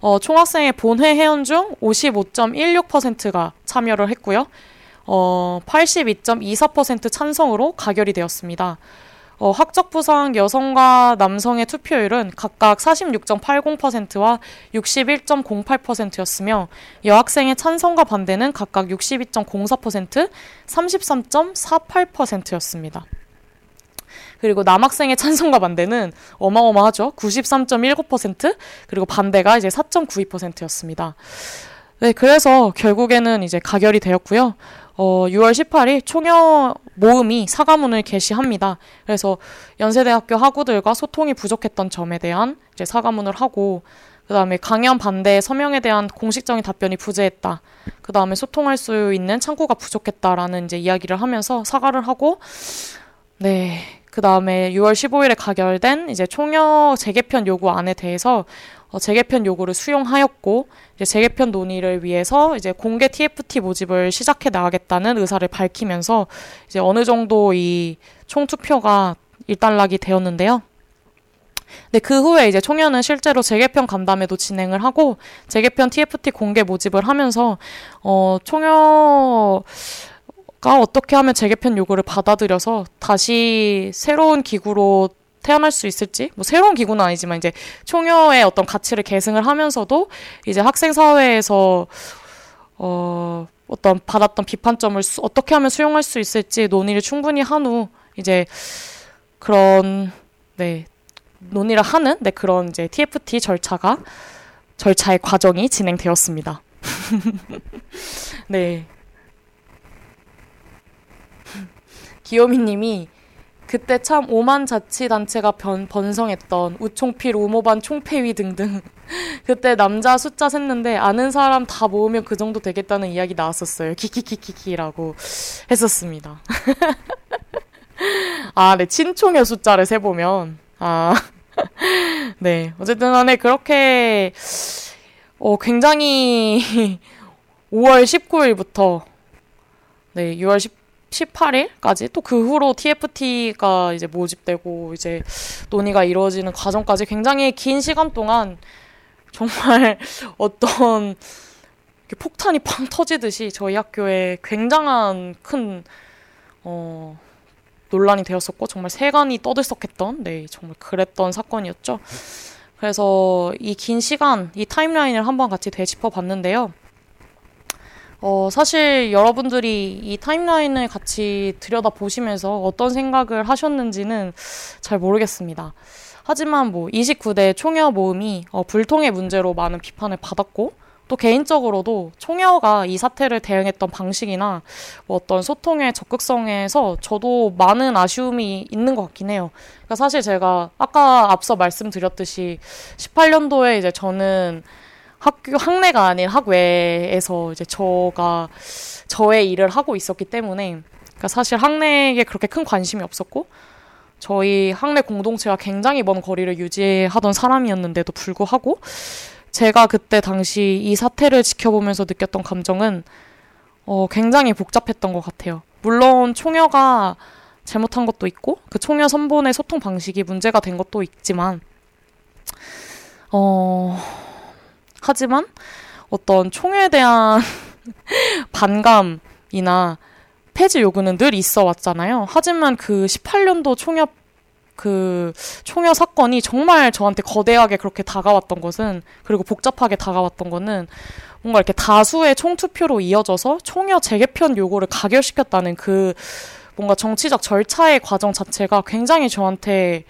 어, 총학생의 본회 회원 중 55.16%가 참여를 했고요. 어, 82.24% 찬성으로 가결이 되었습니다. 어, 학적 부상 여성과 남성의 투표율은 각각 46.80%와 61.08%였으며 여학생의 찬성과 반대는 각각 62.04%, 33.48%였습니다. 그리고 남학생의 찬성과 반대는 어마어마하죠. 93.19% 그리고 반대가 이제 4.92%였습니다. 네, 그래서 결국에는 이제 가결이 되었고요. 어, 6월 18일 총여 모음이 사과문을 게시합니다. 그래서 연세대학교 학우들과 소통이 부족했던 점에 대한 이제 사과문을 하고 그 다음에 강연 반대 서명에 대한 공식적인 답변이 부재했다. 그 다음에 소통할 수 있는 창구가 부족했다라는 이제 이야기를 하면서 사과를 하고 네. 그 다음에 6월 15일에 가결된 이제 총여 재개편 요구안에 대해서 어, 재개편 요구를 수용하였고 이제 재개편 논의를 위해서 이제 공개 TFT 모집을 시작해 나가겠다는 의사를 밝히면서 이제 어느 정도 이 총투표가 일단락이 되었는데요. 네, 그 후에 이제 총연은 실제로 재개편 간담회도 진행을 하고 재개편 TFT 공개 모집을 하면서 어 총여 가 어떻게 하면 재개편 요구를 받아들여서 다시 새로운 기구로 태어날 수 있을지 뭐 새로운 기구는 아니지만 이제 총여의 어떤 가치를 계승을 하면서도 이제 학생 사회에서 어 어떤 받았던 비판점을 수, 어떻게 하면 수용할 수 있을지 논의를 충분히 한 후 이제 그런 네 논의를 하는 네 그런 이제 TFT 절차가 절차의 과정이 진행되었습니다. 네. 기요미님이 그때 참 오만 자치단체가 변, 번성했던 우총필, 우모반, 총폐위 등등. 그때 남자 숫자 셌는데 아는 사람 다 모으면 그 정도 되겠다는 이야기 나왔었어요. 키키키키키라고 했었습니다. 아, 네. 친총의 숫자를 세보면. 아. 네. 어쨌든 간에 그렇게, 어, 굉장히 5월 19일부터 네, 6월 10, 18일까지 또 그 후로 TFT가 이제 모집되고 이제 논의가 이루어지는 과정까지 굉장히 긴 시간 동안 정말 어떤 폭탄이 팡 터지듯이 저희 학교에 굉장한 큰 어, 논란이 되었었고 정말 세간이 떠들썩했던 네 정말 그랬던 사건이었죠. 그래서 이 긴 시간 이 타임라인을 한번 같이 되짚어 봤는데요. 어, 사실 여러분들이 이 타임라인을 같이 들여다 보시면서 어떤 생각을 하셨는지는 잘 모르겠습니다. 하지만 뭐 29대 총여 모음이 어, 불통의 문제로 많은 비판을 받았고 또 개인적으로도 총여가 이 사태를 대응했던 방식이나 뭐 어떤 소통의 적극성에서 저도 많은 아쉬움이 있는 것 같긴 해요. 그러니까 사실 제가 아까 앞서 말씀드렸듯이 18년도에 이제 저는 학교 학내가 아닌 학외에서 이제 저가 저의 일을 하고 있었기 때문에 그러니까 사실 학내에 그렇게 큰 관심이 없었고 저희 학내 공동체와 굉장히 먼 거리를 유지하던 사람이었는데도 불구하고 제가 그때 당시 이 사태를 지켜보면서 느꼈던 감정은 어, 굉장히 복잡했던 것 같아요. 물론 총여가 잘못한 것도 있고 그 총여 선본의 소통 방식이 문제가 된 것도 있지만 어 하지만 어떤 총에 대한 반감이나 폐지 요구는 늘 있어 왔잖아요. 하지만 그 18년도 총협 그 총여 사건이 정말 저한테 거대하게 그렇게 다가왔던 것은 그리고 복잡하게 다가왔던 거는 뭔가 이렇게 다수의 총투표로 이어져서 총여 재개편 요구를 가결시켰다는 그 뭔가 정치적 절차의 과정 자체가 굉장히 저한테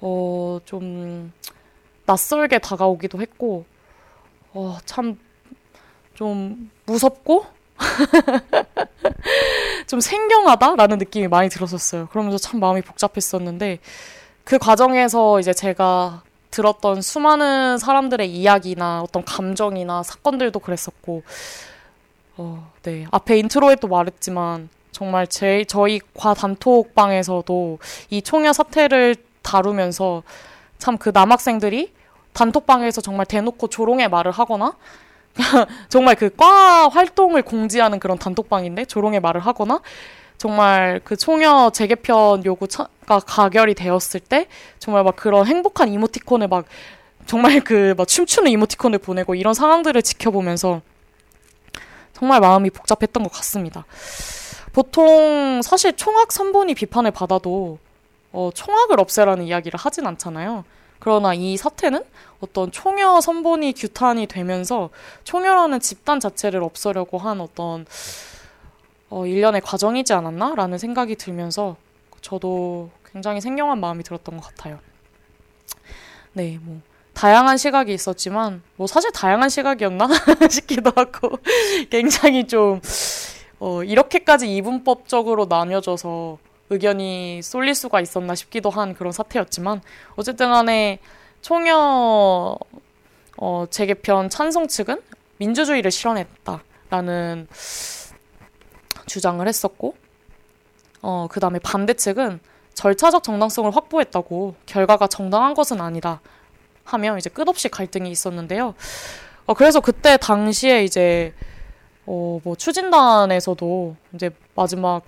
어 좀 낯설게 다가오기도 했고 어 참 좀 무섭고 좀 생경하다라는 느낌이 많이 들었었어요. 그러면서 참 마음이 복잡했었는데 그 과정에서 이제 제가 들었던 수많은 사람들의 이야기나 어떤 감정이나 사건들도 그랬었고, 어, 네. 앞에 intro에 도 말했지만, 정말 제, 저희 과 단톡방에서도 이 총여 사태를 다루면서 참 그 남학생들이 단톡방에서 정말 대놓고 조롱의 말을 하거나, 정말 그 과 활동을 공지하는 그런 단톡방인데 조롱의 말을 하거나 정말 그 총여 재개편 요구가 가결이 되었을 때 정말 막 그런 행복한 이모티콘을 막 정말 그 막 춤추는 이모티콘을 보내고 이런 상황들을 지켜보면서 정말 마음이 복잡했던 것 같습니다. 보통 사실 총학 3본이 비판을 받아도 어, 총학을 없애라는 이야기를 하진 않잖아요. 그러나 이 사태는 어떤 총여 선본이 규탄이 되면서 총여라는 집단 자체를 없애려고 한 어떤 어, 일련의 과정이지 않았나라는 생각이 들면서 저도 굉장히 생경한 마음이 들었던 것 같아요. 네, 뭐 다양한 시각이 있었지만 뭐 사실 다양한 시각이었나 싶기도 하고 굉장히 좀 어, 이렇게까지 이분법적으로 나뉘어져서 의견이 쏠릴 수가 있었나 싶기도 한 그런 사태였지만 어쨌든 간에 총여 어, 재개편 찬성 측은 민주주의를 실현했다라는 주장을 했었고 어, 그 다음에 반대 측은 절차적 정당성을 확보했다고 결과가 정당한 것은 아니다 하며 이제 끝없이 갈등이 있었는데요. 어, 그래서 그때 당시에 이제 어, 뭐 추진단에서도 이제 마지막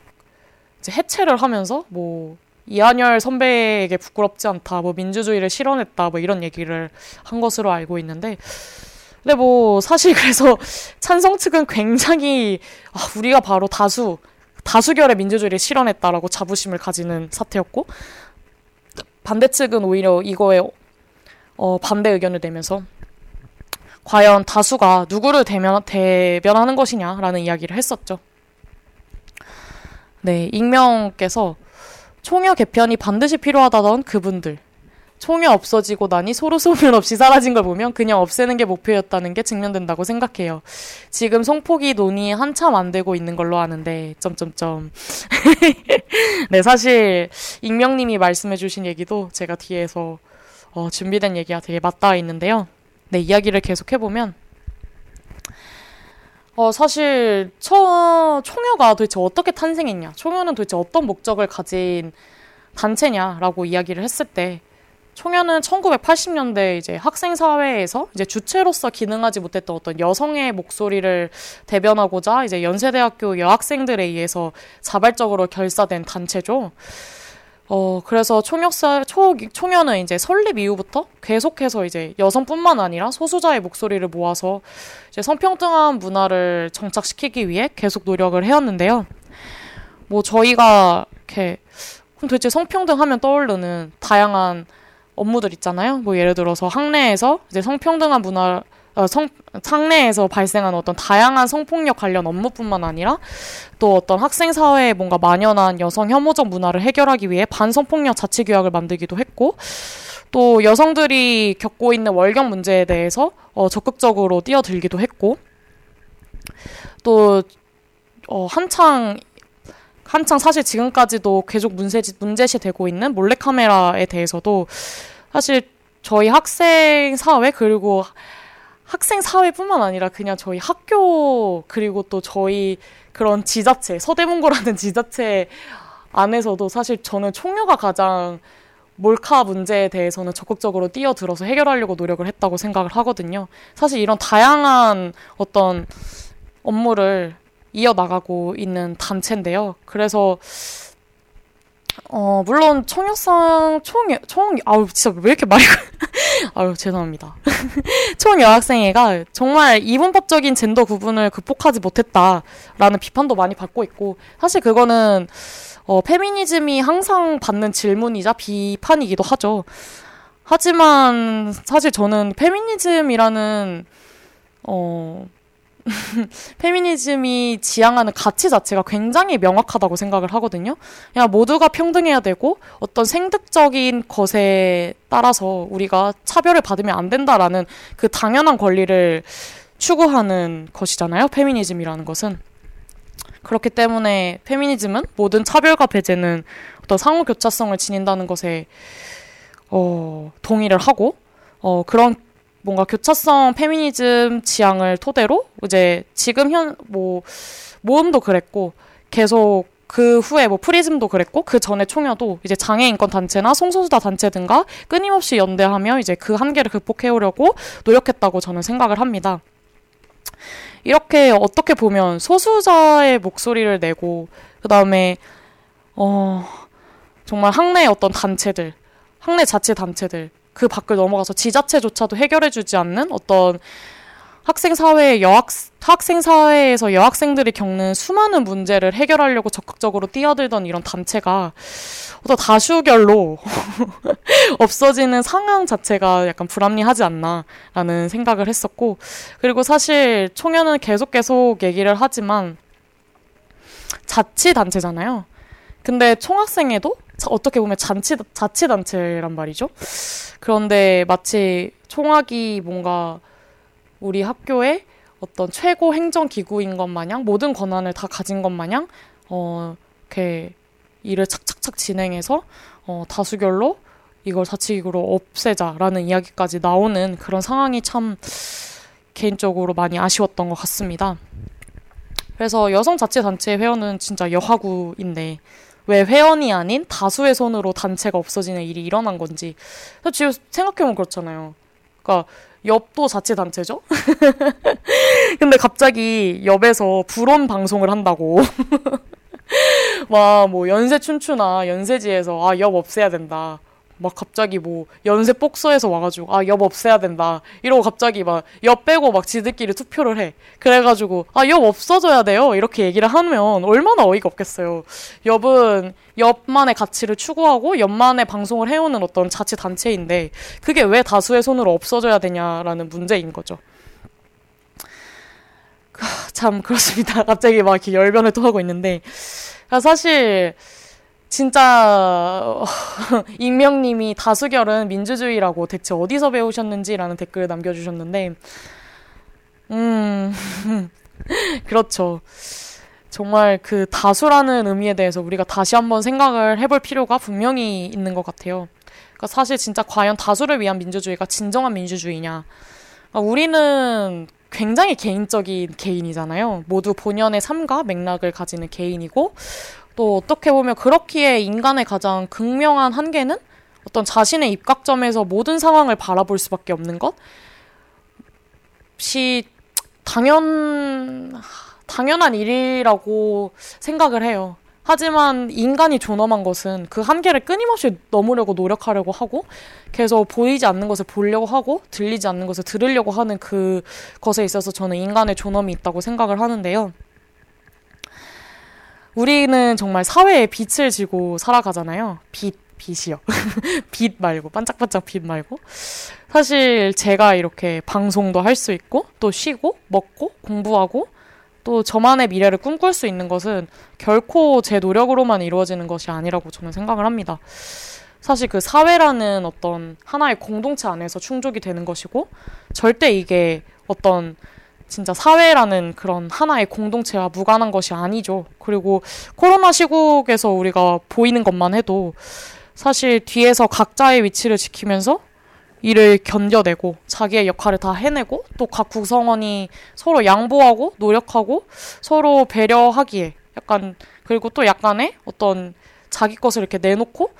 이제 해체를 하면서 뭐 이한열 선배에게 부끄럽지 않다, 뭐 민주주의를 실현했다, 뭐 이런 얘기를 한 것으로 알고 있는데, 근데 뭐 사실 그래서 찬성 측은 굉장히 아, 우리가 바로 다수 다수결의 민주주의를 실현했다라고 자부심을 가지는 사태였고 반대 측은 오히려 이거에 어, 반대 의견을 내면서 과연 다수가 누구를 대면, 대변하는 것이냐라는 이야기를 했었죠. 네, 익명께서 총여 개편이 반드시 필요하다던 그분들. 총여 없어지고 나니 서로 소문 없이 사라진 걸 보면 그냥 없애는 게 목표였다는 게 증명된다고 생각해요. 지금 송폭이 논의 한참 안 되고 있는 걸로 아는데 점점점. 네, 사실 익명님이 말씀해 주신 얘기도 제가 뒤에서 어, 준비된 얘기가 되게 맞닿아 있는데요. 네, 이야기를 계속 해보면 어, 사실, 처, 총여가 도대체 어떻게 탄생했냐, 총여는 도대체 어떤 목적을 가진 단체냐라고 이야기를 했을 때, 총여는 1980년대 이제 학생 사회에서 이제 주체로서 기능하지 못했던 어떤 여성의 목소리를 대변하고자 이제 연세대학교 여학생들에 의해서 자발적으로 결사된 단체죠. 어, 그래서 총역사, 초, 총연은 이제 설립 이후부터 계속해서 이제 여성뿐만 아니라 소수자의 목소리를 모아서 이제 성평등한 문화를 정착시키기 위해 계속 노력을 해왔는데요. 뭐 저희가 이렇게, 그럼 도대체 성평등 하면 떠오르는 다양한 업무들 있잖아요. 뭐 예를 들어서 학내에서 이제 성평등한 문화, 어, 성, 상내에서 발생한 어떤 다양한 성폭력 관련 업무뿐만 아니라 또 어떤 학생 사회에 뭔가 만연한 여성 혐오적 문화를 해결하기 위해 반성폭력 자치 규약을 만들기도 했고 또 여성들이 겪고 있는 월경 문제에 대해서 어, 적극적으로 뛰어들기도 했고 또 어, 한창 한창 사실 지금까지도 계속 문제시, 문제시 되고 있는 몰래카메라에 대해서도 사실 저희 학생 사회 그리고 학생 사회뿐만 아니라 그냥 저희 학교 그리고 또 저희 그런 지자체 서대문고라는 지자체 안에서도 사실 저는 총여가 가장 몰카 문제에 대해서는 적극적으로 뛰어들어서 해결하려고 노력을 했다고 생각을 하거든요. 사실 이런 다양한 어떤 업무를 이어나가고 있는 단체인데요. 그래서 어, 물론 총여상 총, 총, 아우, 진짜 왜 이렇게 말이, 아유, 죄송합니다. 총 여학생회가 정말 이분법적인 젠더 구분을 극복하지 못했다라는 비판도 많이 받고 있고, 사실 그거는, 어, 페미니즘이 항상 받는 질문이자 비판이기도 하죠. 하지만 사실 저는 페미니즘이라는 어 페미니즘이 지향하는 가치 자체가 굉장히 명확하다고 생각을 하거든요. 그냥 모두가 평등해야 되고 어떤 생득적인 것에 따라서 우리가 차별을 받으면 안 된다라는 그 당연한 권리를 추구하는 것이잖아요. 페미니즘이라는 것은. 그렇기 때문에 페미니즘은 모든 차별과 배제는 어떤 상호 교차성을 지닌다는 것에 어, 동의를 하고 어, 그런 뭔가 교차성 페미니즘 지향을 토대로 이제 지금 현 뭐 모험도 그랬고 계속 그 후에 뭐 프리즘도 그랬고 그 전에 총여도 이제 장애 인권 단체나 성소수자 단체 등과 끊임없이 연대하며 이제 그 한계를 극복해오려고 노력했다고 저는 생각을 합니다. 이렇게 어떻게 보면 소수자의 목소리를 내고 그 다음에 어 정말 학내 어떤 단체들, 학내 자치 단체들 그 밖을 넘어가서 지자체조차도 해결해주지 않는 어떤 학생 사회 여학 학생 사회에서 여학생들이 겪는 수많은 문제를 해결하려고 적극적으로 뛰어들던 이런 단체가 어떤 다수결로 없어지는 상황 자체가 약간 불합리하지 않나라는 생각을 했었고 그리고 사실 총연은 계속 계속 얘기를 하지만 자치 단체잖아요. 근데 총학생회도 어떻게 보면 잔치 자치 단체란 말이죠. 그런데 마치 총학이 뭔가 우리 학교의 어떤 최고 행정 기구인 것 마냥 모든 권한을 다 가진 것 마냥 어 이렇게 일을 착착착 진행해서 어 다수결로 이걸 자치기구로 없애자라는 이야기까지 나오는 그런 상황이 참 개인적으로 많이 아쉬웠던 것 같습니다. 그래서 여성자치단체 회원은 진짜 여하구인데 왜 회원이 아닌 다수의 손으로 단체가 없어지는 일이 일어난 건지 지금 생각해보면 그렇잖아요. 그러니까 엽도 자치단체죠? 근데 갑자기 엽에서 불온 방송을 한다고. 막 뭐 연세 춘추나 연세지에서 아, 엽 없애야 된다. 막 갑자기 뭐 연세 복서에서 와가지고 아 엽 없애야 된다. 이러고 갑자기 막 엽 빼고 막 지들끼리 투표를 해. 그래가지고 아 엽 없어져야 돼요? 이렇게 얘기를 하면 얼마나 어이가 없겠어요. 엽은 엽만의 가치를 추구하고 엽만의 방송을 해오는 어떤 자치 단체인데 그게 왜 다수의 손으로 없어져야 되냐라는 문제인 거죠. 참 그렇습니다. 갑자기 막 이렇게 열변을 또 하고 있는데. 사실 진짜 익명님이 다수결은 민주주의라고 대체 어디서 배우셨는지라는 댓글을 남겨주셨는데 음 그렇죠. 정말 그 다수라는 의미에 대해서 우리가 다시 한번 생각을 해볼 필요가 분명히 있는 것 같아요. 그러니까 사실 진짜 과연 다수를 위한 민주주의가 진정한 민주주의냐? 그러니까 우리는 굉장히 개인적인 개인이잖아요. 모두 본연의 삶과 맥락을 가지는 개인이고 또 어떻게 보면 그렇기에 인간의 가장 극명한 한계는 어떤 자신의 입각점에서 모든 상황을 바라볼 수밖에 없는 것이 당연 당연한 일이라고 생각을 해요. 하지만 인간이 존엄한 것은 그 한계를 끊임없이 넘으려고 노력하려고 하고 계속 보이지 않는 것을 보려고 하고 들리지 않는 것을 들으려고 하는 그 것에 있어서 저는 인간의 존엄이 있다고 생각을 하는데요. 우리는 정말 사회에 빛을 지고 살아가잖아요. 빛, 빛이요. 빛 말고, 반짝반짝 빛 말고. 사실 제가 이렇게 방송도 할 수 있고, 또 쉬고, 먹고, 공부하고, 또 저만의 미래를 꿈꿀 수 있는 것은 결코 제 노력으로만 이루어지는 것이 아니라고 저는 생각을 합니다. 사실 그 사회라는 어떤 하나의 공동체 안에서 충족이 되는 것이고, 절대 이게 어떤 진짜 사회라는 그런 하나의 공동체와 무관한 것이 아니죠. 그리고 코로나 시국에서 우리가 보이는 것만 해도 사실 뒤에서 각자의 위치를 지키면서 일을 견뎌내고 자기의 역할을 다 해내고 또 각 구성원이 서로 양보하고 노력하고 서로 배려하기에 약간 그리고 또 약간의 어떤 자기 것을 이렇게 내놓고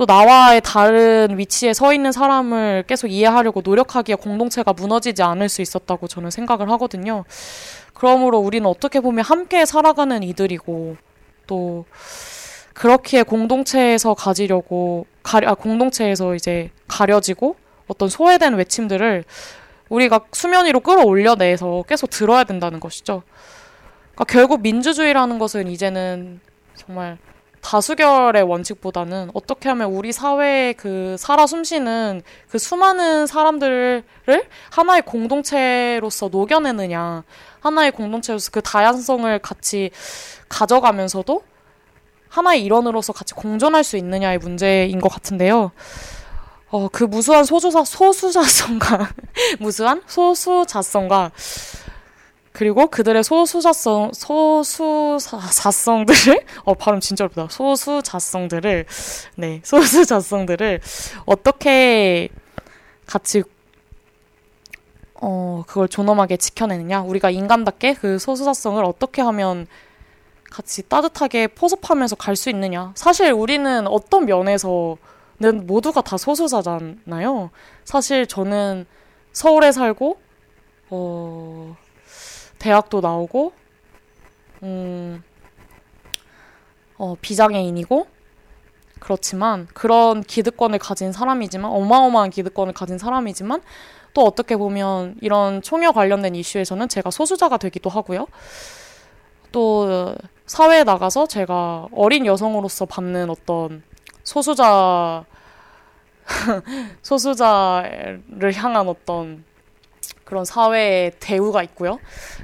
또 나와의 다른 위치에 서 있는 사람을 계속 이해하려고 노력하기에 공동체가 무너지지 않을 수 있었다고 저는 생각을 하거든요. 그러므로 우리는 어떻게 보면 함께 살아가는 이들이고 또 그렇기에 공동체에서 가지려고 가려, 아, 공동체에서 이제 가려지고 어떤 소외된 외침들을 우리가 수면 위로 끌어올려내서 계속 들어야 된다는 것이죠. 그러니까 결국 민주주의라는 것은 이제는 정말 다수결의 원칙보다는 어떻게 하면 우리 사회에 그 살아 숨쉬는 그 수많은 사람들을 하나의 공동체로서 녹여내느냐, 하나의 공동체로서 그 다양성을 같이 가져가면서도 하나의 일원으로서 같이 공존할 수 있느냐의 문제인 것 같은데요. 어, 그 무수한 소수자, 소수자성과, 무수한 소수자성과 그리고 그들의 소수자성, 소수자성들을, 어, 발음 진짜 어렵다. 소수자성들을, 네, 소수자성들을 어떻게 같이, 어, 그걸 존엄하게 지켜내느냐. 우리가 인간답게 그 소수자성을 어떻게 하면 같이 따뜻하게 포섭하면서 갈 수 있느냐. 사실 우리는 어떤 면에서는 모두가 다 소수자잖아요. 사실 저는 서울에 살고, 어, 대학도 나오고, 음, 어, 비장애인이고, 그렇지만, 그런 기득권을 가진 사람이지만, 어마어마한 기득권을 가진 사람이지만, 또 어떻게 보면 이런 총여 관련된 이슈에서는 제가 소수자가 되기도 하고요. 또, 사회에 나가서 제가 어린 여성으로서 받는 어떤 소수자, 소수자를 향한 어떤 그런 사회의 대우가 있고요.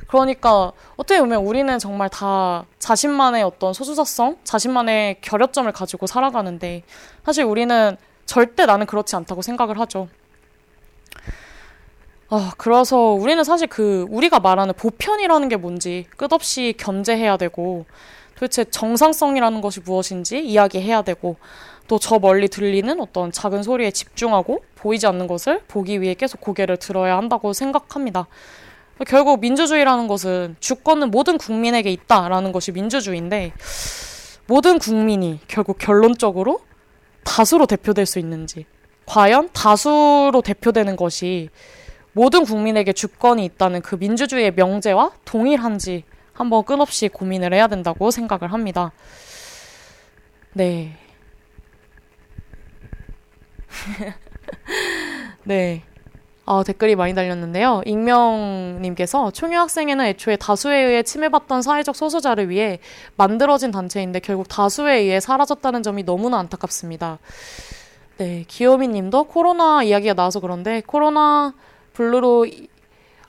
그러니까 어떻게 보면 우리는 정말 다 자신만의 어떤 소수자성, 자신만의 결여점을 가지고 살아가는데 사실 우리는 절대 나는 그렇지 않다고 생각을 하죠. 아, 그래서 우리는 사실 그 우리가 말하는 보편이라는 게 뭔지 끝없이 견제해야 되고 도대체 정상성이라는 것이 무엇인지 이야기해야 되고 또 저 멀리 들리는 어떤 작은 소리에 집중하고 보이지 않는 것을 보기 위해 계속 고개를 들어야 한다고 생각합니다. 결국 민주주의라는 것은 주권은 모든 국민에게 있다라는 것이 민주주의인데 모든 국민이 결국 결론적으로 다수로 대표될 수 있는지 과연 다수로 대표되는 것이 모든 국민에게 주권이 있다는 그 민주주의의 명제와 동일한지 한번 끊없이 고민을 해야 된다고 생각을 합니다. 네. 네. 아, 댓글이 많이 달렸는데요. 익명님께서 총유 학생회는 애초에 다수에 의해 침해받던 사회적 소수자를 위해 만들어진 단체인데 결국 다수에 의해 사라졌다는 점이 너무나 안타깝습니다. 네, 기요미 님도 코로나 이야기가 나와서 그런데 코로나 블루로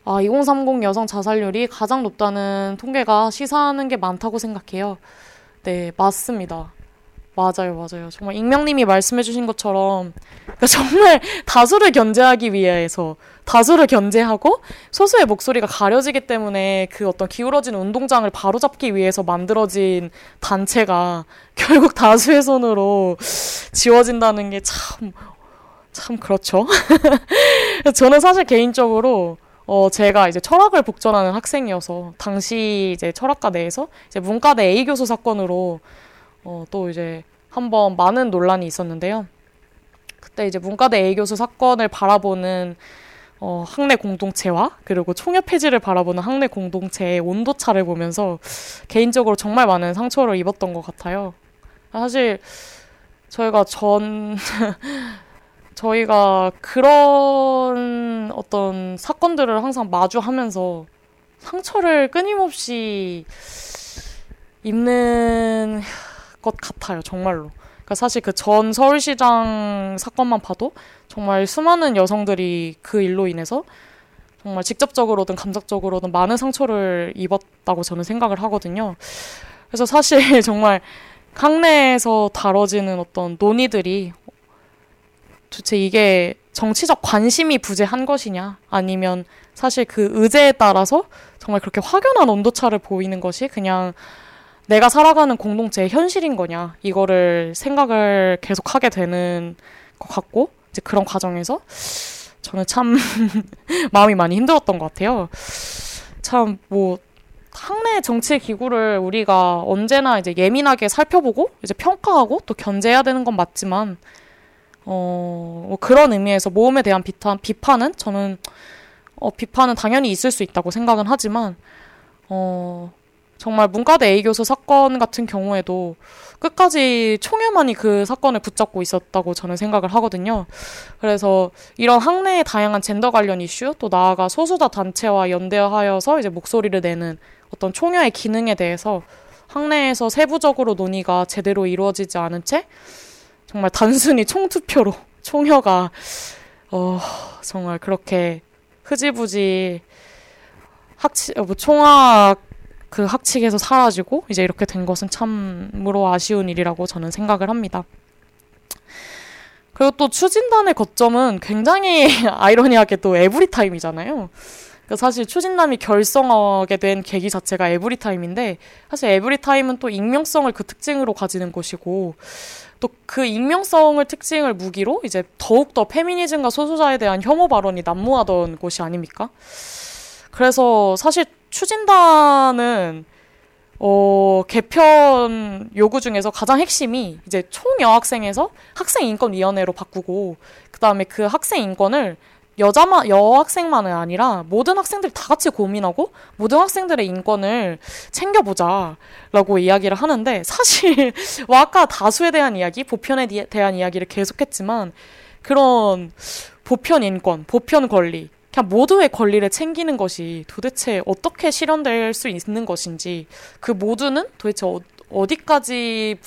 아, 2030 여성 자살률이 가장 높다는 통계가 시사하는 게 많다고 생각해요. 네, 맞습니다. 맞아요, 맞아요. 정말 익명님이 말씀해주신 것처럼 그러니까 정말 다수를 견제하기 위해서 다수를 견제하고 소수의 목소리가 가려지기 때문에 그 어떤 기울어진 운동장을 바로잡기 위해서 만들어진 단체가 결국 다수의 손으로 지워진다는 게 참, 참 그렇죠. 저는 사실 개인적으로 어, 제가 이제 철학을 복전하는 학생이어서 당시 이제 철학과 내에서 이제 문과대 A 교수 사건으로 어, 또 이제 한번 많은 논란이 있었는데요. 그때 이제 문과대 A 교수 사건을 바라보는 어, 학내 공동체와 그리고 총협 폐지를 바라보는 학내 공동체의 온도 차를 보면서 개인적으로 정말 많은 상처를 입었던 것 같아요. 사실 저희가 전 저희가 그런 어떤 사건들을 항상 마주하면서 상처를 끊임없이 입는 것 같아요, 정말로. 그러니까 사실 그 전 서울시장 사건만 봐도 정말 수많은 여성들이 그 일로 인해서 정말 직접적으로든 감정적으로든 많은 상처를 입었다고 저는 생각을 하거든요. 그래서 사실 정말 학내에서 다뤄지는 어떤 논의들이 도대체 이게 정치적 관심이 부재한 것이냐 아니면 사실 그 의제에 따라서 정말 그렇게 확연한 온도차를 보이는 것이 그냥 내가 살아가는 공동체의 현실인 거냐 이거를 생각을 계속 하게 되는 것 같고 이제 그런 과정에서 저는 참 마음이 많이 힘들었던 것 같아요. 참 뭐 학내 정치 기구를 우리가 언제나 이제 예민하게 살펴보고 이제 평가하고 또 견제해야 되는 건 맞지만 어, 뭐 그런 의미에서 모험에 대한 비판, 비판은 저는 어, 비판은 당연히 있을 수 있다고 생각은 하지만 어, 정말 문과대 A 교수 사건 같은 경우에도 끝까지 총회만이 그 사건을 붙잡고 있었다고 저는 생각을 하거든요. 그래서 이런 학내의 다양한 젠더 관련 이슈, 또 나아가 소수자 단체와 연대하여서 이제 목소리를 내는 어떤 총회의 기능에 대해서 학내에서 세부적으로 논의가 제대로 이루어지지 않은 채 정말 단순히 총투표로 총여가 어 정말 그렇게 흐지부지 학치 어, 뭐 총학 그 학칙에서 사라지고 이제 이렇게 된 것은 참으로 아쉬운 일이라고 저는 생각을 합니다. 그리고 또 추진단의 거점은 굉장히 아이러니하게 또 에브리타임이잖아요. 그 사실 추진남이 결성하게 된 계기 자체가 에브리타임인데 사실 에브리타임은 또 익명성을 그 특징으로 가지는 것이고 또 그 익명성을 특징을 무기로 이제 더욱더 페미니즘과 소수자에 대한 혐오 발언이 난무하던 곳이 아닙니까? 그래서 사실 추진단은 어, 개편 요구 중에서 가장 핵심이 이제 총여학생에서 학생인권위원회로 바꾸고, 그 다음에 그 학생 인권을 여자만, 여학생만은 아니라 모든 학생들 다 같이 고민하고 모든 학생들의 인권을 챙겨보자라고 이야기를 하는데 사실 뭐 아까 다수에 대한 이야기, 보편에 대한 이야기를 계속했지만 그런 보편 인권, 보편 권리, 그냥 모두의 권리를 챙기는 것이 도대체 어떻게 실현될 수 있는 것인지 그 모두는 도대체 어, 어디까지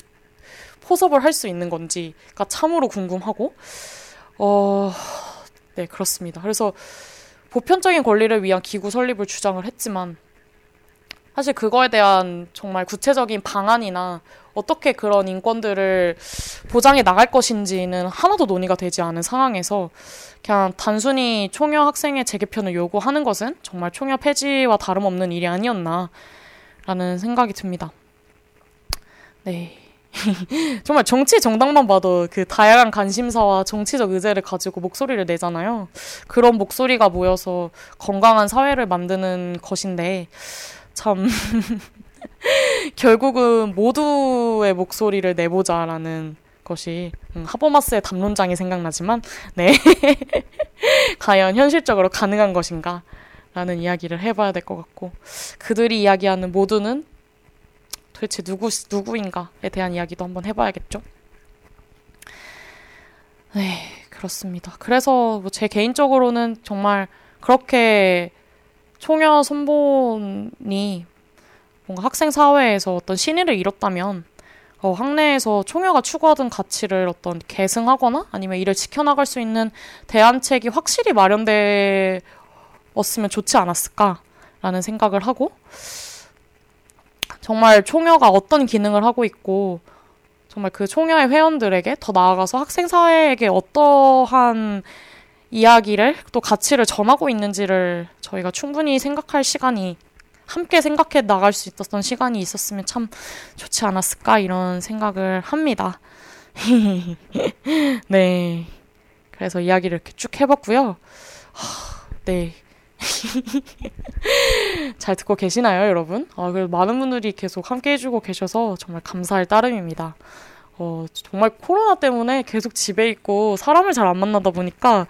포섭을 할 수 있는 건지가 참으로 궁금하고 어, 네, 그렇습니다. 그래서 보편적인 권리를 위한 기구 설립을 주장을 했지만 사실 그거에 대한 정말 구체적인 방안이나 어떻게 그런 인권들을 보장해 나갈 것인지는 하나도 논의가 되지 않은 상황에서 그냥 단순히 총여 학생의 재개편을 요구하는 것은 정말 총여 폐지와 다름없는 일이 아니었나라는 생각이 듭니다. 네. 정말 정치 정당만 봐도 그 다양한 관심사와 정치적 의제를 가지고 목소리를 내잖아요. 그런 목소리가 모여서 건강한 사회를 만드는 것인데 참 결국은 모두의 목소리를 내보자라는 것이 음, 하버마스의 담론장이 생각나지만 네 과연 현실적으로 가능한 것인가 라는 이야기를 해봐야 될 것 같고 그들이 이야기하는 모두는 도대체 누구 누구인가에 대한 이야기도 한번 해봐야겠죠. 네 그렇습니다. 그래서 뭐 제 개인적으로는 정말 그렇게 총여 선본이 뭔가 학생 사회에서 어떤 신의를 잃었다면 어, 학내에서 총여가 추구하던 가치를 어떤 계승하거나 아니면 이를 지켜나갈 수 있는 대안책이 확실히 마련되었으면 좋지 않았을까라는 생각을 하고 정말 총여가 어떤 기능을 하고 있고 정말 그 총여의 회원들에게 더 나아가서 학생 사회에게 어떠한 이야기를 또 가치를 전하고 있는지를 저희가 충분히 생각할 시간이 함께 생각해 나갈 수 있었던 시간이 있었으면 참 좋지 않았을까 이런 생각을 합니다. 네. 그래서 이야기를 이렇게 쭉 해봤고요. 네. 잘 듣고 계시나요, 여러분? 아, 그래도 많은 분들이 계속 함께 해주고 계셔서 정말 감사할 따름입니다. 어, 정말 코로나 때문에 계속 집에 있고 사람을 잘 안 만나다 보니까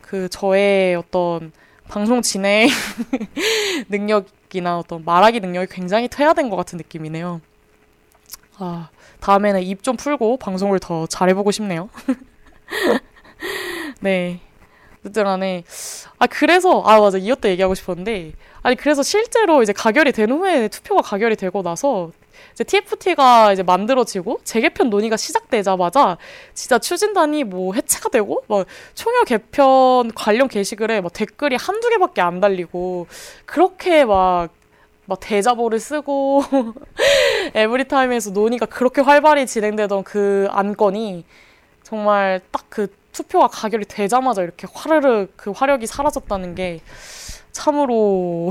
그 저의 어떤 방송 진행 능력 이나 어떤 말하기 능력이 굉장히 퇴화된 것 같은 느낌이네요. 아, 다음에는 입 좀 풀고 방송을 더 잘해보고 싶네요. 네. 어쨌든 간에, 아, 그래서, 아, 맞아. 이것도 얘기하고 싶었는데, 아니, 그래서 실제로 이제 가결이 된 후에 투표가 가결이 되고 나서 이제 TFT가 이제 만들어지고 재개편 논의가 시작되자마자 진짜 추진단이 뭐 해체가 되고 막 총여 개편 관련 게시글에 막 댓글이 한두 개밖에 안 달리고 그렇게 막막 대자보를 쓰고 에브리타임에서 논의가 그렇게 활발히 진행되던 그 안건이 정말 딱 그 투표가 가결이 되자마자 이렇게 화르르 그 화력이 사라졌다는 게 참으로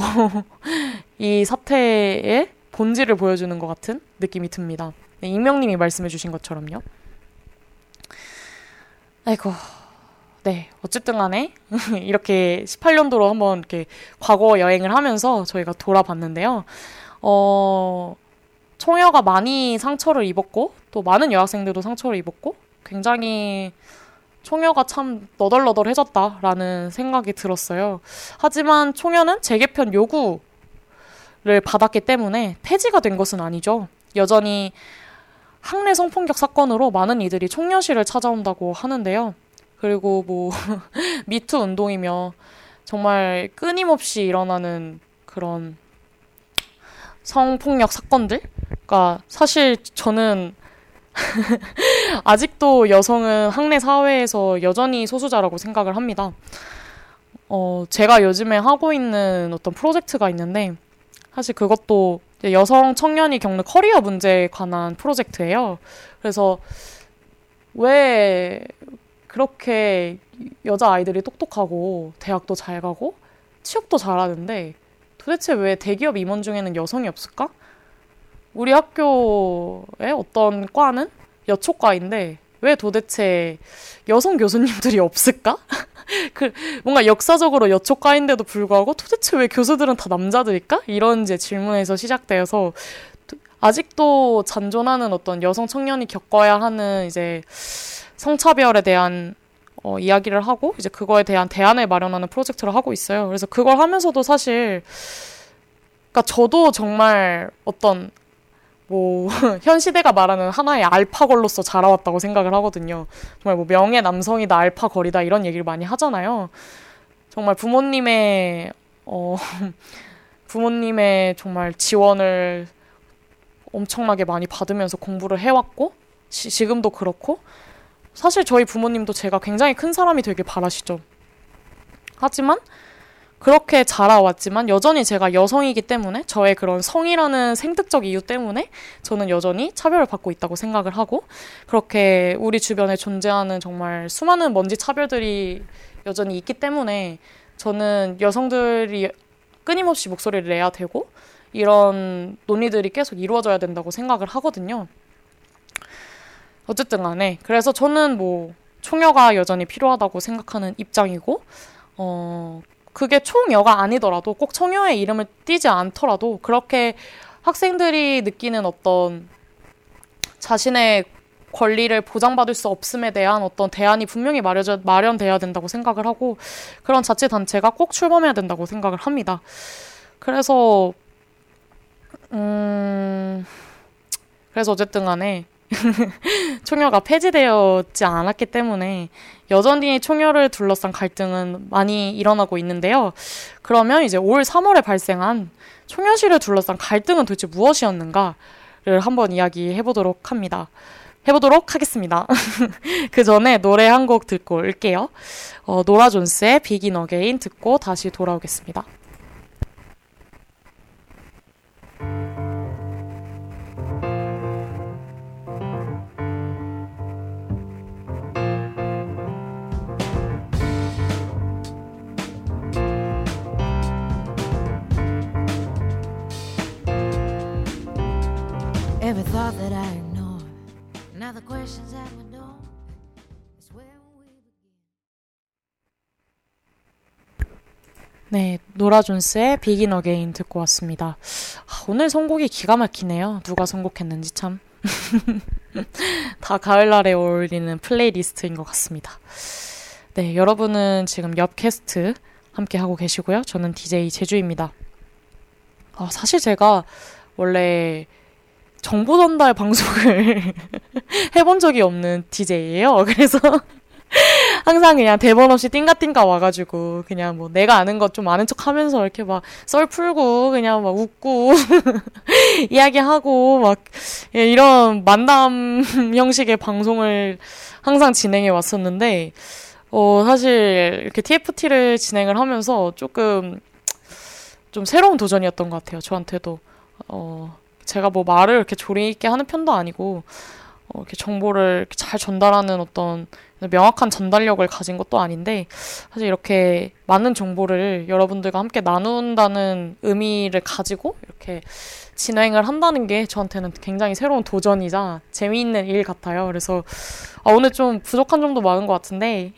이 사태에 본질을 보여주는 것 같은 느낌이 듭니다. 네, 익명님이 말씀해주신 것처럼요. 아이고, 네. 어쨌든 간에, 이렇게 18년도로 한번 이렇게 과거 여행을 하면서 저희가 돌아봤는데요. 어, 총여가 많이 상처를 입었고, 또 많은 여학생들도 상처를 입었고, 굉장히 총여가 참 너덜너덜해졌다라는 생각이 들었어요. 하지만 총여는 재개편 요구 를 받았기 때문에 폐지가 된 것은 아니죠. 여전히 학내 성폭력 사건으로 많은 이들이 총련실을 찾아온다고 하는데요. 그리고 뭐 미투 운동이며 정말 끊임없이 일어나는 그런 성폭력 사건들에 그러니까 사실 저는 아직도 여성은 학내 사회에서 여전히 소수자라고 생각을 합니다. 어, 제가 요즘에 하고 있는 어떤 프로젝트가 있는데, 사실 그것도 여성 청년이 겪는 커리어 문제에 관한 프로젝트예요. 그래서 왜 그렇게 여자 아이들이 똑똑하고 대학도 잘 가고 취업도 잘하는데 도대체 왜 대기업 임원 중에는 여성이 없을까? 우리 학교의 어떤 과는 여초과인데 왜 도대체 여성 교수님들이 없을까? 그 뭔가 역사적으로 여초과인데도 불구하고 도대체 왜 교수들은 다 남자들일까? 이런 이제 질문에서 시작되어서 아직도 잔존하는 어떤 여성 청년이 겪어야 하는 이제 성차별에 대한 어, 이야기를 하고 이제 그거에 대한 대안을 마련하는 프로젝트를 하고 있어요. 그래서 그걸 하면서도 사실 그러니까 저도 정말 어떤 뭐, 현 시대가 말하는 하나의 알파걸로서 자라왔다고 생각을 하거든요. 정말 뭐 명예 남성이다, 알파걸이다, 이런 얘기를 많이 하잖아요. 정말 부모님의, 어, 부모님의 정말 지원을 엄청나게 많이 받으면서 공부를 해왔고, 시, 지금도 그렇고, 사실 저희 부모님도 제가 굉장히 큰 사람이 되길 바라시죠. 하지만, 그렇게 자라왔지만 여전히 제가 여성이기 때문에 저의 그런 성이라는 생득적 이유 때문에 저는 여전히 차별을 받고 있다고 생각을 하고 그렇게 우리 주변에 존재하는 정말 수많은 먼지 차별들이 여전히 있기 때문에 저는 여성들이 끊임없이 목소리를 내야 되고 이런 논의들이 계속 이루어져야 된다고 생각을 하거든요. 어쨌든 간에 그래서 저는 뭐 총여가 여전히 필요하다고 생각하는 입장이고 어 그게 총여가 아니더라도 꼭 청여의 이름을 띄지 않더라도 그렇게 학생들이 느끼는 어떤 자신의 권리를 보장받을 수 없음에 대한 어떤 대안이 분명히 마련져, 마련돼야 된다고 생각을 하고 그런 자치단체가 꼭 출범해야 된다고 생각을 합니다. 그래서 음 그래서 어쨌든 간에 총여가 폐지되었지 않았기 때문에 여전히 총여를 둘러싼 갈등은 많이 일어나고 있는데요. 그러면 이제 올 3월에 발생한 총여실을 둘러싼 갈등은 도대체 무엇이었는가를 한번 이야기해 보도록 합니다. 해보도록 하겠습니다. 그 전에 노래 한 곡 듣고 올게요. 어, 노라 존스의 Begin Again 듣고 다시 돌아오겠습니다. 네, 노라 존스의 Begin Again 듣고 왔습니다. 아, 오늘 선곡이 기가 막히네요. 누가 선곡했는지 참. 다 가을날에 어울리는 playlist인 것 같습니다. 네, 여러분은 지금 옆 캐스트 함께 하고 계시고요. 저는 DJ 제주입니다. 아, 사실 제가 원래 정보 전달 방송을 해본 적이 없는 DJ예요. 그래서 항상 그냥 대본 없이 띵가띵가 와가지고 그냥 뭐 내가 아는 것 좀 아는 척 하면서 이렇게 막 썰 풀고 그냥 막 웃고 이야기하고 막 예, 이런 만남 형식의 방송을 항상 진행해 왔었는데 어 사실 이렇게 TFT를 진행을 하면서 조금 좀 새로운 도전이었던 것 같아요. 저한테도 어 제가 뭐 말을 이렇게 조리 있게 하는 편도 아니고 어, 이렇게 정보를 이렇게 잘 전달하는 어떤 명확한 전달력을 가진 것도 아닌데 사실 이렇게 많은 정보를 여러분들과 함께 나눈다는 의미를 가지고 이렇게 진행을 한다는 게 저한테는 굉장히 새로운 도전이자 재미있는 일 같아요. 그래서 아, 오늘 좀 부족한 점도 많은 것 같은데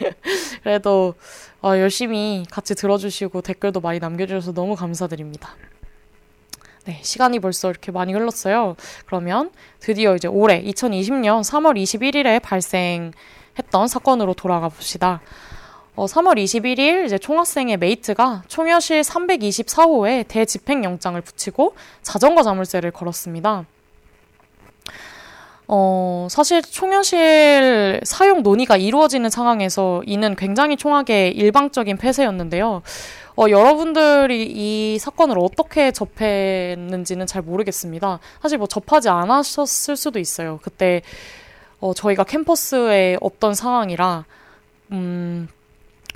그래도 어, 열심히 같이 들어주시고 댓글도 많이 남겨주셔서 너무 감사드립니다. 네, 시간이 벌써 이렇게 많이 흘렀어요. 그러면 드디어 이제 올해 2020년 3월 21일에 발생했던 사건으로 돌아가 봅시다. 어, 3월 21일 이제 총학생의 메이트가 총여실 324호에 대집행영장을 붙이고 자전거 자물쇠를 걸었습니다. 어, 어, 사실 총연실 사용 논의가 이루어지는 상황에서 이는 굉장히 총하게 일방적인 폐쇄였는데요. 어, 여러분들이 이 사건을 어떻게 접했는지는 잘 모르겠습니다. 사실 뭐 접하지 않으셨을 수도 있어요. 그때 어, 저희가 캠퍼스에 없던 상황이라 음,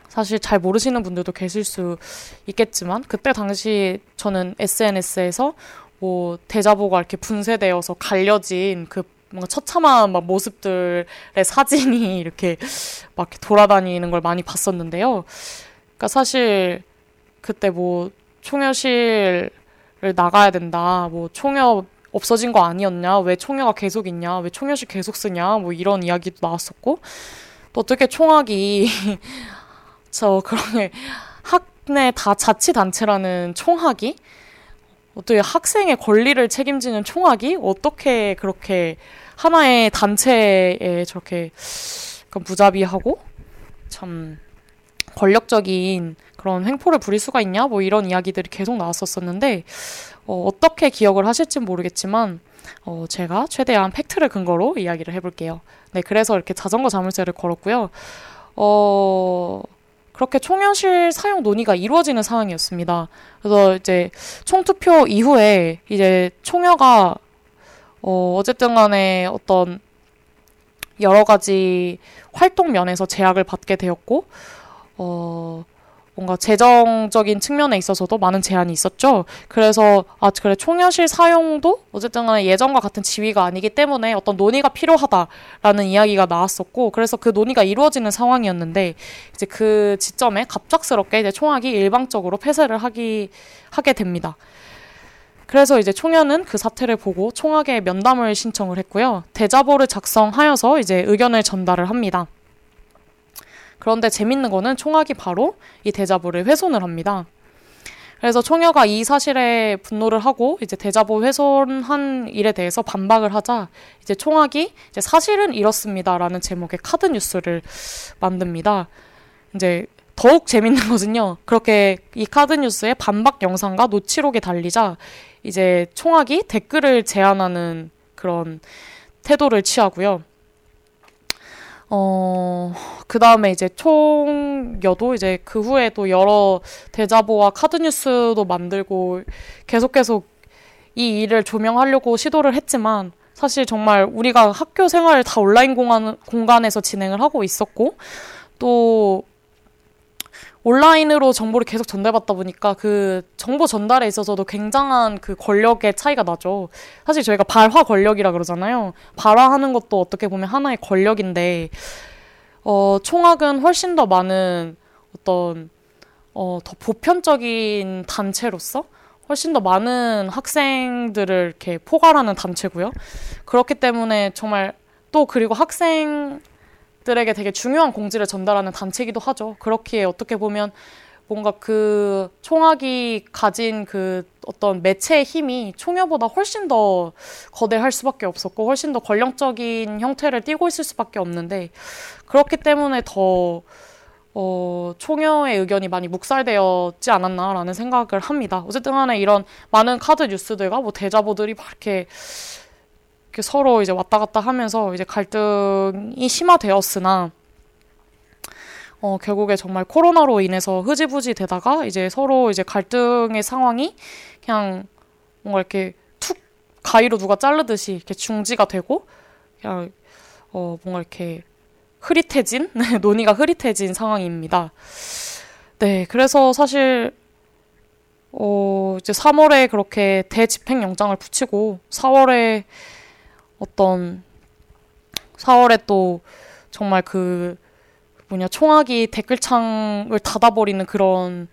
사실 잘 모르시는 분들도 계실 수 있겠지만 그때 당시 저는 SNS에서 뭐 대자보가 이렇게 분쇄되어서 갈려진 그 뭔가 처참한 막 모습들의 사진이 이렇게 막 돌아다니는 걸 많이 봤었는데요. 그러니까 사실 그때 뭐 총여실을 나가야 된다. 뭐 총여 없어진 거 아니었냐? 왜 총여가 계속 있냐? 왜 총여실 계속 쓰냐? 뭐 이런 이야기도 나왔었고 또 어떻게 총학이 저 그런 학내 다 자치단체라는 총학이 어떻게 학생의 권리를 책임지는 총학이 어떻게 그렇게 하나의 단체에 저렇게 무자비하고 참 권력적인 그런 횡포를 부릴 수가 있냐 뭐 이런 이야기들이 계속 나왔었었는데 어, 어떻게 기억을 하실진 모르겠지만 어, 제가 최대한 팩트를 근거로 이야기를 해볼게요. 네, 그래서 이렇게 자전거 자물쇠를 걸었고요. 어, 그렇게 총연실 사용 논의가 이루어지는 상황이었습니다. 그래서 이제 총투표 이후에 이제 총여가 어, 어쨌든 간에 어떤 여러 가지 활동 면에서 제약을 받게 되었고, 어, 뭔가 재정적인 측면에 있어서도 많은 제한이 있었죠. 그래서 아 그래 총연실 사용도 어쨌든 간에 예전과 같은 지위가 아니기 때문에 어떤 논의가 필요하다라는 이야기가 나왔었고 그래서 그 논의가 이루어지는 상황이었는데 이제 그 지점에 갑작스럽게 이제 총학이 일방적으로 폐쇄를 하기 하게 됩니다. 그래서 이제 총연은 그 사태를 보고 총학에 면담을 신청을 했고요. 대자보를 작성하여서 이제 의견을 전달을 합니다. 그런데 재밌는 거는 총학이 바로 이 대자보를 훼손을 합니다. 그래서 총여가 이 사실에 분노를 하고 이제 대자보 훼손한 일에 대해서 반박을 하자 이제 총학이 이제 사실은 이렇습니다라는 제목의 카드 뉴스를 만듭니다. 이제 더욱 재밌는 것은요. 그렇게 이 카드 뉴스에 반박 영상과 노치록이 달리자 이제 총학이 댓글을 제안하는 그런 태도를 취하고요. 어, 그 다음에 이제 총여도 이제 그 후에 또 여러 대자보와 카드뉴스도 만들고 계속 계속 이 일을 조명하려고 시도를 했지만 사실 정말 우리가 학교 생활을 다 온라인 공간, 공간에서 진행을 하고 있었고 또 온라인으로 정보를 계속 전달받다 보니까 그 정보 전달에 있어서도 굉장한 그 권력의 차이가 나죠. 사실 저희가 발화 권력이라 그러잖아요. 발화하는 것도 어떻게 보면 하나의 권력인데, 어, 총학은 훨씬 더 많은 어떤, 어, 더 보편적인 단체로서 훨씬 더 많은 학생들을 이렇게 포괄하는 단체고요. 그렇기 때문에 정말 또 그리고 학생 들에게 되게 중요한 공지를 전달하는 단체이기도 하죠. 그렇기에 어떻게 보면 뭔가 그 총학이 가진 그 어떤 매체의 힘이 총여보다 훨씬 더 거대할 수밖에 없었고 훨씬 더 권력적인 형태를 띠고 있을 수밖에 없는데 그렇기 때문에 더 어, 총여의 의견이 많이 묵살되었지 않았나라는 생각을 합니다. 어쨌든 간에 이런 많은 카드 뉴스들과 뭐 대자보들이 막 이렇게 이렇게 서로 이제 왔다 갔다 하면서 이제 갈등이 심화되었으나 어, 결국에 정말 코로나로 인해서 흐지부지 되다가 이제 서로 이제 갈등의 상황이 그냥 뭔가 이렇게 툭 가위로 누가 자르듯이 이렇게 중지가 되고 그냥 어, 뭔가 이렇게 흐릿해진 네, 논의가 흐릿해진 상황입니다. 네, 그래서 사실 어, 이제 3월에 그렇게 대집행 영장을 붙이고 4월에 어떤 4월에 또 정말 그 뭐냐 총학이 댓글창을 닫아버리는 그런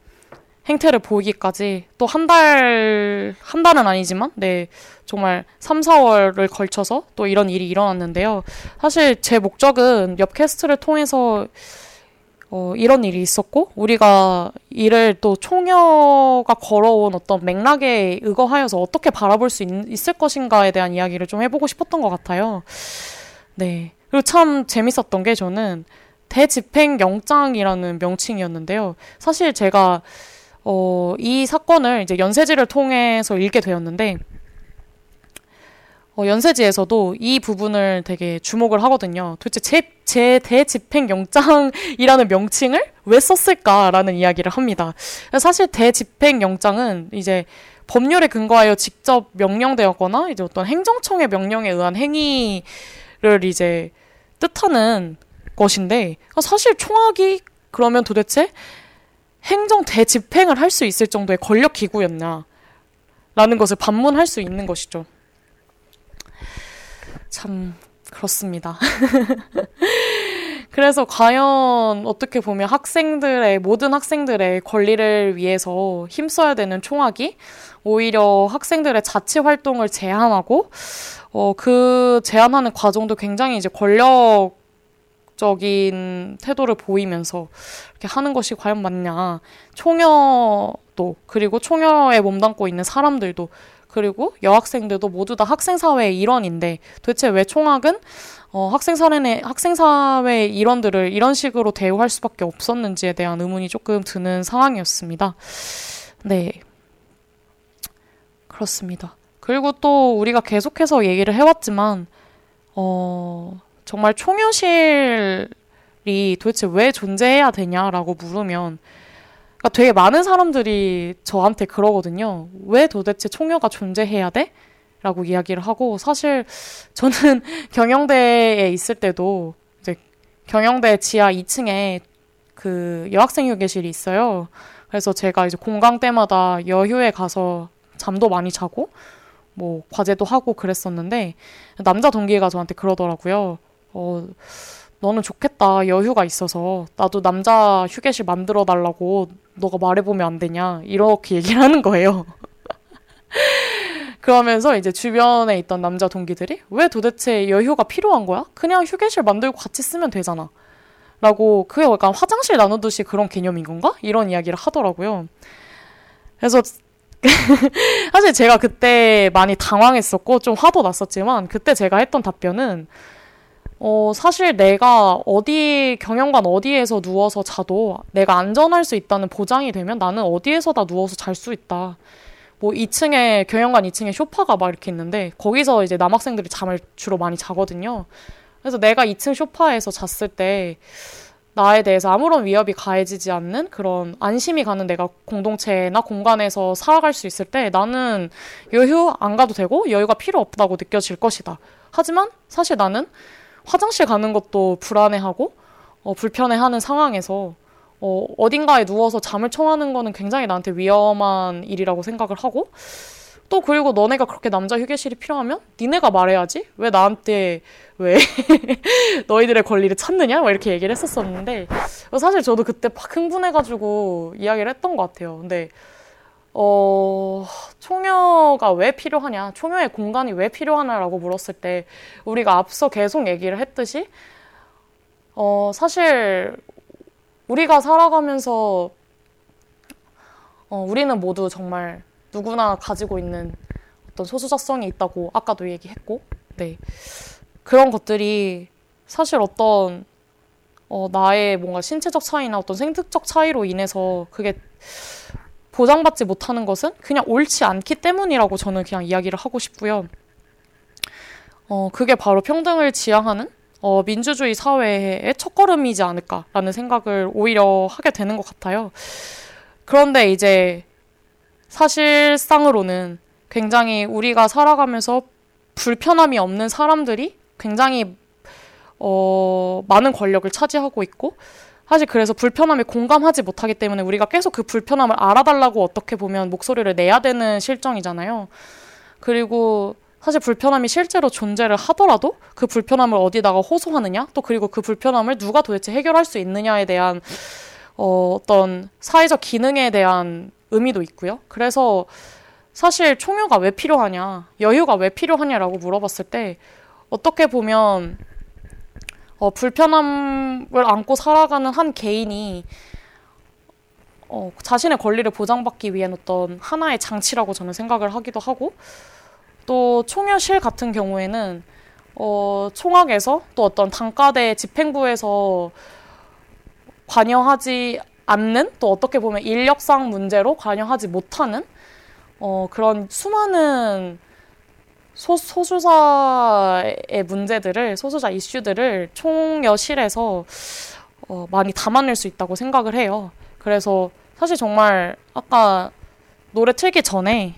행태를 보이기까지 또 한 달, 한 달은 아니지만, 네, 정말 3, 4월을 걸쳐서 또 이런 일이 일어났는데요. 사실 제 목적은 옆 캐스트를 통해서 어, 이런 일이 있었고, 우리가 이를 또 총여가 걸어온 어떤 맥락에 의거하여서 어떻게 바라볼 수 있, 있을 것인가에 대한 이야기를 좀 해보고 싶었던 것 같아요. 네. 그리고 참 재밌었던 게 저는 대집행 영장이라는 명칭이었는데요. 사실 제가, 어, 이 사건을 이제 연세지를 통해서 읽게 되었는데, 어, 연세지에서도 이 부분을 되게 주목을 하거든요. 도대체 제, 제 대집행영장이라는 명칭을 왜 썼을까라는 이야기를 합니다. 사실 대집행영장은 이제 법률에 근거하여 직접 명령되었거나 이제 어떤 행정청의 명령에 의한 행위를 이제 뜻하는 것인데 사실 총학이 그러면 도대체 행정 대집행을 할 수 있을 정도의 권력 기구였냐 라는 것을 반문할 수 있는 것이죠. 참 그렇습니다. 그래서 과연 어떻게 보면 학생들의 모든 학생들의 권리를 위해서 힘써야 되는 총학이 오히려 학생들의 자치 활동을 제한하고 어, 그 제한하는 과정도 굉장히 이제 권력 적인 태도를 보이면서 이렇게 하는 것이 과연 맞냐. 총여도 그리고 총여에 몸담고 있는 사람들도 그리고 여학생들도 모두 다 학생사회의 일원인데 도대체 왜 총학은 어, 학생사회, 학생사회 일원들을 이런 식으로 대우할 수밖에 없었는지에 대한 의문이 조금 드는 상황이었습니다. 네. 그렇습니다. 그리고 또 우리가 계속해서 얘기를 해왔지만, 어, 정말 총효실이 도대체 왜 존재해야 되냐라고 물으면, 그러니까 되게 많은 사람들이 저한테 그러거든요. 왜 도대체 총효가 존재해야 돼? 라고 이야기를 하고, 사실 저는 경영대에 있을 때도 이제 경영대 지하 2층에 그 여학생 휴게실이 있어요. 그래서 제가 이제 공강 때마다 여휴에 가서 잠도 많이 자고 뭐 과제도 하고 그랬었는데 남자 동기가 저한테 그러더라고요. 어, 너는 좋겠다. 여유가 있어서 나도 남자 휴게실 만들어 달라고 너가 말해보면 안 되냐 이렇게 얘기를 하는 거예요. 그러면서 이제 주변에 있던 남자 동기들이 왜 도대체 여유가 필요한 거야? 그냥 휴게실 만들고 같이 쓰면 되잖아. 라고 그게 약간 화장실 나누듯이 그런 개념인 건가? 이런 이야기를 하더라고요. 그래서 사실 제가 그때 많이 당황했었고 좀 화도 났었지만 그때 제가 했던 답변은 어, 사실 내가 어디, 경영관 어디에서 누워서 자도 내가 안전할 수 있다는 보장이 되면 나는 어디에서다 누워서 잘 수 있다. 뭐 2층에, 경영관 2층에 쇼파가 막 이렇게 있는데 거기서 이제 남학생들이 잠을 주로 많이 자거든요. 그래서 내가 2층 쇼파에서 잤을 때 나에 대해서 아무런 위협이 가해지지 않는 그런 안심이 가는 내가 공동체나 공간에서 살아갈 수 있을 때 나는 여유 안 가도 되고 여유가 필요 없다고 느껴질 것이다. 하지만 사실 나는 화장실 가는 것도 불안해하고 어, 불편해하는 상황에서 어, 어딘가에 누워서 잠을 청하는 거는 굉장히 나한테 위험한 일이라고 생각을 하고 또 그리고 너네가 그렇게 남자 휴게실이 필요하면 니네가 말해야지 왜 나한테 왜 너희들의 권리를 찾느냐 막 이렇게 얘기를 했었었는데 사실 저도 그때 막 흥분해가지고 이야기를 했던 것 같아요. 근데 어, 총여가 왜 필요하냐, 총여의 공간이 왜 필요하냐라고 물었을 때 우리가 앞서 계속 얘기를 했듯이 어, 사실 우리가 살아가면서 어, 우리는 모두 정말 누구나 가지고 있는 어떤 소수자성이 있다고 아까도 얘기했고, 네. 그런 것들이 사실 어떤 어, 나의 뭔가 신체적 차이나 어떤 생득적 차이로 인해서 그게 보장받지 못하는 것은 그냥 옳지 않기 때문이라고 저는 그냥 이야기를 하고 싶고요. 어, 그게 바로 평등을 지향하는 어, 민주주의 사회의 첫걸음이지 않을까라는 생각을 오히려 하게 되는 것 같아요. 그런데 이제 사실상으로는 굉장히 우리가 살아가면서 불편함이 없는 사람들이 굉장히 어, 많은 권력을 차지하고 있고 사실 그래서 불편함에 공감하지 못하기 때문에 우리가 계속 그 불편함을 알아달라고 어떻게 보면 목소리를 내야 되는 실정이잖아요. 그리고 사실 불편함이 실제로 존재를 하더라도 그 불편함을 어디다가 호소하느냐 또 그리고 그 불편함을 누가 도대체 해결할 수 있느냐에 대한 어, 어떤 사회적 기능에 대한 의미도 있고요. 그래서 사실 총유가 왜 필요하냐, 여유가 왜 필요하냐라고 물어봤을 때 어떻게 보면 어, 불편함을 안고 살아가는 한 개인이 어, 자신의 권리를 보장받기 위한 어떤 하나의 장치라고 저는 생각을 하기도 하고 또 총여실 같은 경우에는 어, 총학에서 또 어떤 단과대 집행부에서 관여하지 않는 또 어떻게 보면 인력상 문제로 관여하지 못하는 어, 그런 수많은 소, 소수자의 문제들을 소수자 이슈들을 총여실에서 어, 많이 담아낼 수 있다고 생각을 해요. 그래서 사실 정말 아까 노래 틀기 전에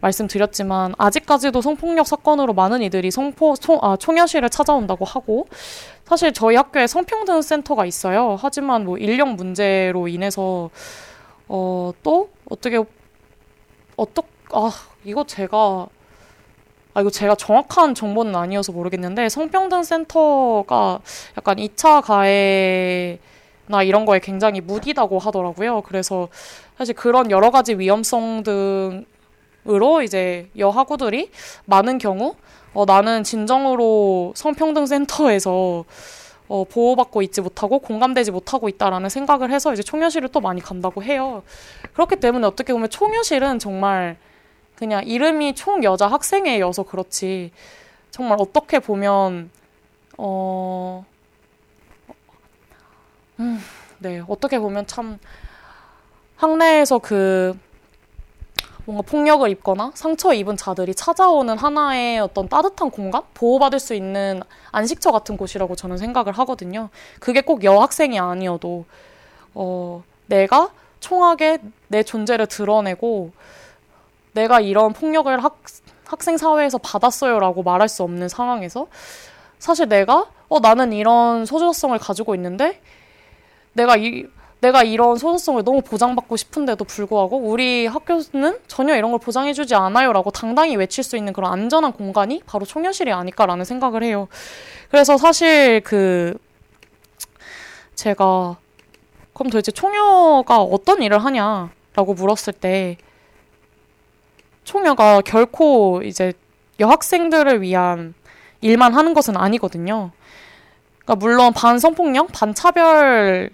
말씀드렸지만 아직까지도 성폭력 사건으로 많은 이들이 성포 총, 아, 총여실을 찾아온다고 하고 사실 저희 학교에 성평등 센터가 있어요. 하지만 뭐 인력 문제로 인해서 어, 또 어떻게 어떻 아 이거 제가 아 이거 제가 정확한 정보는 아니어서 모르겠는데 성평등 센터가 약간 2차 가해 나 이런 거에 굉장히 무디다고 하더라고요. 그래서 사실 그런 여러 가지 위험성 등으로 이제 여하구들이 많은 경우 어, 나는 진정으로 성평등 센터에서 어, 보호받고 있지 못하고 공감되지 못하고 있다라는 생각을 해서 이제 총여실을 또 많이 간다고 해요. 그렇기 때문에 어떻게 보면 총여실은 정말 그냥 이름이 총 여자 학생회여서 그렇지 정말 어떻게 보면 어 음, 네 어떻게 보면 참 학내에서 그 뭔가 폭력을 입거나 상처 입은 자들이 찾아오는 하나의 어떤 따뜻한 공간? 보호받을 수 있는 안식처 같은 곳이라고 저는 생각을 하거든요. 그게 꼭 여학생이 아니어도, 어, 내가 총하게 내 존재를 드러내고, 내가 이런 폭력을 학, 학생 사회에서 받았어요라고 말할 수 없는 상황에서, 사실 내가, 어, 나는 이런 소주성을 가지고 있는데, 내가 이, 내가 이런 소속성을 너무 보장받고 싶은데도 불구하고 우리 학교는 전혀 이런 걸 보장해주지 않아요라고 당당히 외칠 수 있는 그런 안전한 공간이 바로 총연실이 아닐까라는 생각을 해요. 그래서 사실 그 제가 그럼 도대체 총여가 어떤 일을 하냐라고 물었을 때 총여가 결코 이제 여학생들을 위한 일만 하는 것은 아니거든요. 그러니까 물론 반성폭력, 반차별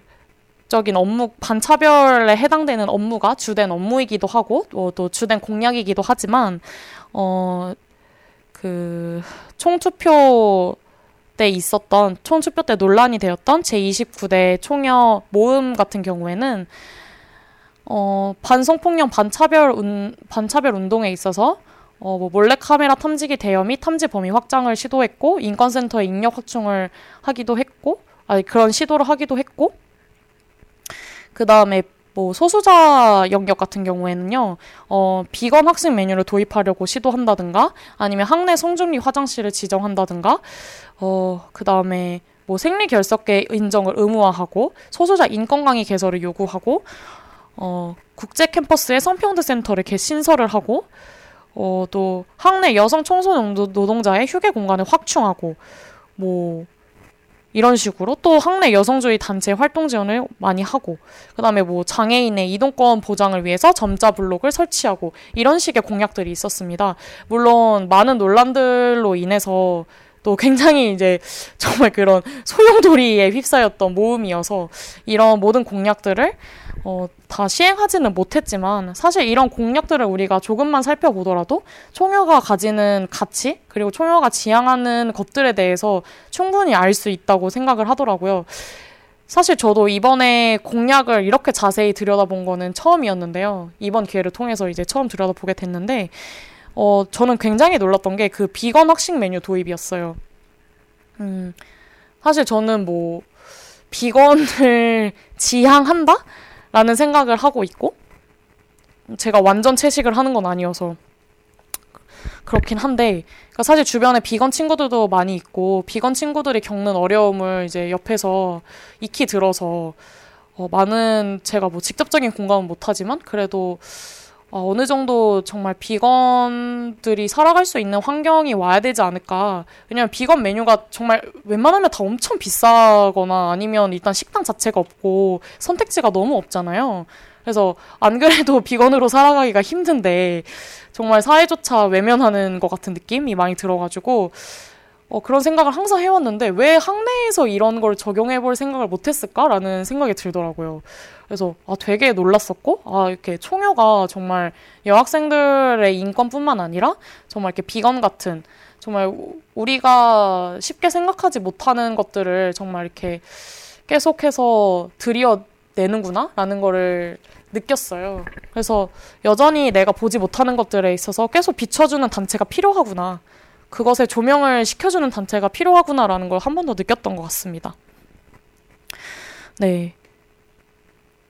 적인 업무 반차별에 해당되는 업무가 주된 업무이기도 하고 또, 또 주된 공약이기도 하지만 어 그 총투표 때 있었던 총투표 때 논란이 되었던 제29대 총여 모임 같은 경우에는 어 반성폭력 반차별 운 반차별 운동에 있어서 어, 뭐 몰래카메라 탐지기 대여 및 탐지 범위 확장을 시도했고 인권센터의 인력 확충을 하기도 했고 아니 그런 시도를 하기도 했고 그 다음에 뭐 소수자 영역 같은 경우에는요, 어, 비건 학생 메뉴를 도입하려고 시도한다든가, 아니면 학내 성중리 화장실을 지정한다든가, 어, 그 다음에 뭐 생리 결석계 인정을 의무화하고, 소수자 인권 강의 개설을 요구하고, 어, 국제 캠퍼스에 성평등 센터를 개신설을 하고, 어, 또 학내 여성 청소년 노동자의 휴게 공간을 확충하고, 뭐, 이런 식으로 또 학내 여성주의 단체 활동 지원을 많이 하고 그다음에 뭐 장애인의 이동권 보장을 위해서 점자 블록을 설치하고 이런 식의 공약들이 있었습니다. 물론 많은 논란들로 인해서 또 굉장히 이제 정말 그런 소용돌이에 휩싸였던 모음이어서 이런 모든 공약들을 어, 다 시행하지는 못했지만 사실 이런 공약들을 우리가 조금만 살펴보더라도 총여가 가지는 가치 그리고 총여가 지향하는 것들에 대해서 충분히 알 수 있다고 생각을 하더라고요. 사실 저도 이번에 공약을 이렇게 자세히 들여다본 거는 처음이었는데요. 이번 기회를 통해서 이제 처음 들여다보게 됐는데 어, 저는 굉장히 놀랐던 게 그 비건 학식 메뉴 도입이었어요. 음, 사실 저는 뭐 비건을 지향한다? 라는 생각을 하고 있고, 제가 완전 채식을 하는 건 아니어서 그렇긴 한데, 그러니까 사실 주변에 비건 친구들도 많이 있고, 비건 친구들이 겪는 어려움을 이제 옆에서 익히 들어서, 어, 많은 제가 뭐 직접적인 공감은 못하지만, 그래도 어, 어느 정도 정말 비건들이 살아갈 수 있는 환경이 와야 되지 않을까. 왜냐면 비건 메뉴가 정말 웬만하면 다 엄청 비싸거나 아니면 일단 식당 자체가 없고 선택지가 너무 없잖아요. 그래서 안 그래도 비건으로 살아가기가 힘든데 정말 사회조차 외면하는 것 같은 느낌이 많이 들어가지고 어, 그런 생각을 항상 해왔는데 왜 학내에서 이런 걸 적용해 볼 생각을 못했을까라는 생각이 들더라고요. 그래서 아, 되게 놀랐었고 아, 이렇게 총여가 정말 여학생들의 인권뿐만 아니라 정말 이렇게 비건 같은 정말 우리가 쉽게 생각하지 못하는 것들을 정말 이렇게 계속해서 들여내는구나 라는 거를 느꼈어요. 그래서 여전히 내가 보지 못하는 것들에 있어서 계속 비춰주는 단체가 필요하구나. 그것에 조명을 시켜주는 단체가 필요하구나라는 걸 한 번 더 느꼈던 것 같습니다. 네.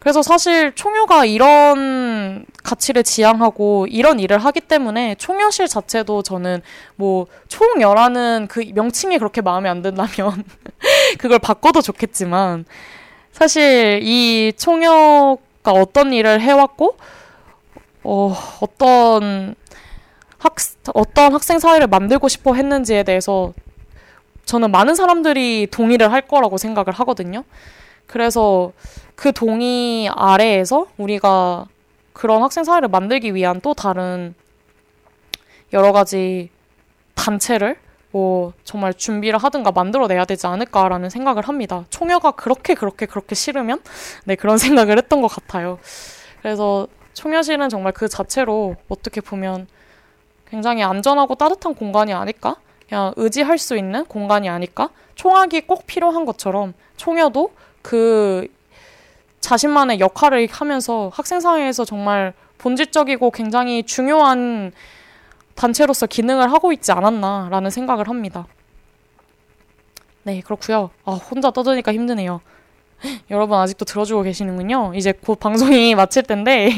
그래서 사실 총효가 이런 가치를 지향하고 이런 일을 하기 때문에 총효실 자체도 저는 뭐 총여라는 그 명칭이 그렇게 마음에 안 든다면 그걸 바꿔도 좋겠지만 사실 이 총효가 어떤 일을 해왔고 어, 어떤 학 어떤 학생 사회를 만들고 싶어 했는지에 대해서 저는 많은 사람들이 동의를 할 거라고 생각을 하거든요. 그래서 그 동의 아래에서 우리가 그런 학생 사회를 만들기 위한 또 다른 여러 가지 단체를 뭐 정말 준비를 하든가 만들어내야 되지 않을까라는 생각을 합니다. 총여가 그렇게 그렇게 그렇게 싫으면 네 그런 생각을 했던 것 같아요. 그래서 총여실은 정말 그 자체로 어떻게 보면 굉장히 안전하고 따뜻한 공간이 아닐까? 그냥 의지할 수 있는 공간이 아닐까? 총학이 꼭 필요한 것처럼 총여도 그 자신만의 역할을 하면서 학생 사회에서 정말 본질적이고 굉장히 중요한 단체로서 기능을 하고 있지 않았나라는 생각을 합니다. 네, 그렇고요. 아, 혼자 떠드니까 힘드네요. 여러분 아직도 들어주고 계시는군요. 이제 곧 방송이 마칠 텐데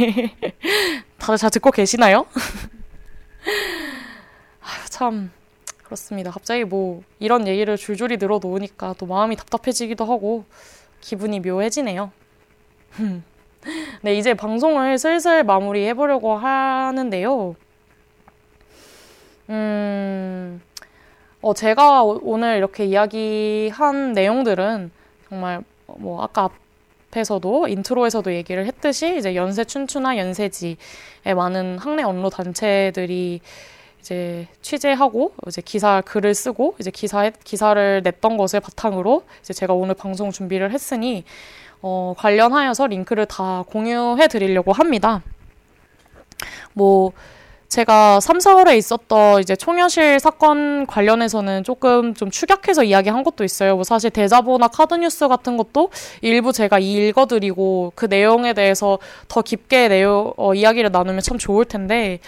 다들 잘 듣고 계시나요? 아유, 참 그렇습니다. 갑자기 뭐 이런 얘기를 줄줄이 늘어놓으니까 또 마음이 답답해지기도 하고 기분이 묘해지네요. 네, 이제 방송을 슬슬 마무리해 보려고 하는데요. 음, 어, 제가 오늘 이렇게 이야기한 내용들은 정말 뭐 아까 앞에서도 intro에서도 얘기를 했듯이 이제 연세 춘추나 연세지의 많은 학내 언론 단체들이 이제 취재하고 이제 기사 글을 쓰고 이제 기사 기사를 냈던 것을 바탕으로 이제 제가 오늘 방송 준비를 했으니 어, 관련하여서 링크를 다 공유해 드리려고 합니다. 뭐 제가 3, 4월에 있었던 이제 총여실 사건 관련해서는 조금 좀 축약해서 이야기한 것도 있어요. 뭐 사실 대자보나 카드뉴스 같은 것도 일부 제가 읽어드리고 그 내용에 대해서 더 깊게 내용 어, 이야기를 나누면 참 좋을 텐데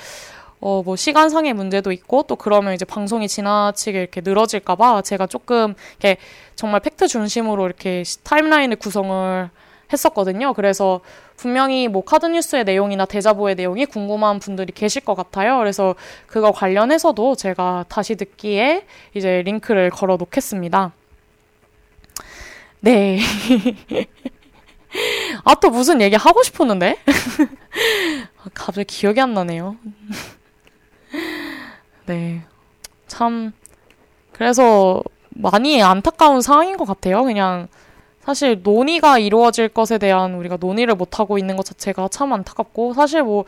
어, 뭐, 시간상의 문제도 있고, 또 그러면 이제 방송이 지나치게 이렇게 늘어질까봐 제가 조금, 이렇게 정말 팩트 중심으로 이렇게 타임라인을 구성을 했었거든요. 그래서 분명히 뭐 카드뉴스의 내용이나 대자보의 내용이 궁금한 분들이 계실 것 같아요. 그래서 그거 관련해서도 제가 다시 듣기에 이제 링크를 걸어 놓겠습니다. 네. 아, 또 무슨 얘기 하고 싶었는데? 갑자기 기억이 안 나네요. 네. 참, 그래서 많이 안타까운 상황인 것 같아요. 그냥 사실 논의가 이루어질 것에 대한 우리가 논의를 못하고 있는 것 자체가 참 안타깝고 사실 뭐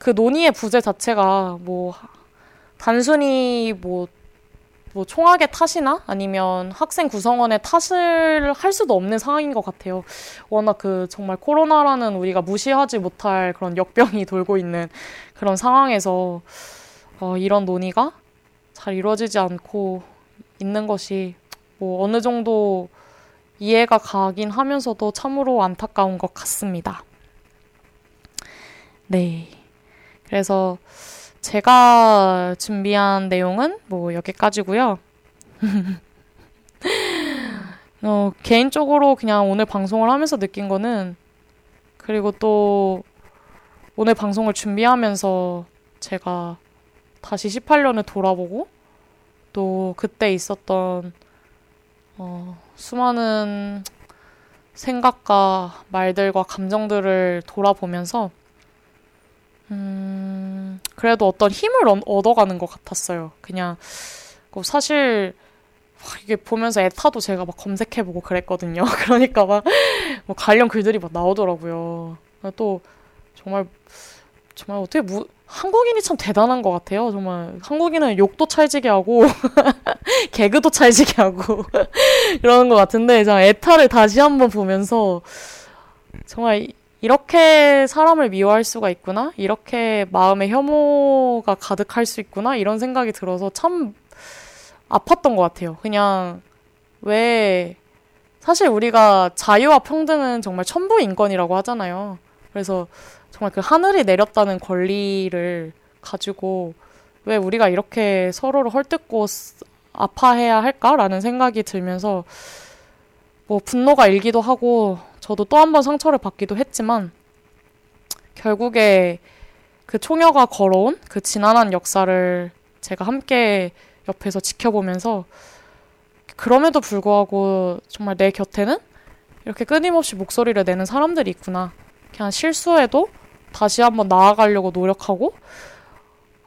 그 논의의 부재 자체가 뭐 단순히 뭐, 뭐 총학의 탓이나 아니면 학생 구성원의 탓을 할 수도 없는 상황인 것 같아요. 워낙 그 정말 코로나라는 우리가 무시하지 못할 그런 역병이 돌고 있는 그런 상황에서 어, 이런 논의가 잘 이루어지지 않고 있는 것이 뭐 어느 정도 이해가 가긴 하면서도 참으로 안타까운 것 같습니다. 네. 그래서 제가 준비한 내용은 뭐 여기까지고요. 어, 개인적으로 그냥 오늘 방송을 하면서 느낀 거는 그리고 또 오늘 방송을 준비하면서 제가 다시 18년을 돌아보고 또 그때 있었던 어, 수많은 생각과 말들과 감정들을 돌아보면서 음, 그래도 어떤 힘을 얻어가는 것 같았어요. 그냥 뭐 사실 이게 보면서 에타도 제가 막 검색해보고 그랬거든요. 그러니까 막 뭐 관련 글들이 막 나오더라고요. 또 정말 정말 어떻게 무, 한국인이 참 대단한 것 같아요. 정말 한국인은 욕도 찰지게 하고 개그도 찰지게 하고 이러는 것 같은데 제가 에타를 다시 한번 보면서 정말 이렇게 사람을 미워할 수가 있구나 이렇게 마음에 혐오가 가득할 수 있구나 이런 생각이 들어서 참 아팠던 것 같아요. 그냥 왜 사실 우리가 자유와 평등은 정말 천부 인권이라고 하잖아요. 그래서 정말 그 하늘이 내렸다는 권리를 가지고 왜 우리가 이렇게 서로를 헐뜯고 아파해야 할까라는 생각이 들면서 뭐 분노가 일기도 하고 저도 또 한 번 상처를 받기도 했지만 결국에 그 초녀가 걸어온 그 지난한 역사를 제가 함께 옆에서 지켜보면서 그럼에도 불구하고 정말 내 곁에는 이렇게 끊임없이 목소리를 내는 사람들이 있구나. 그냥 실수해도 다시 한번 나아가려고 노력하고,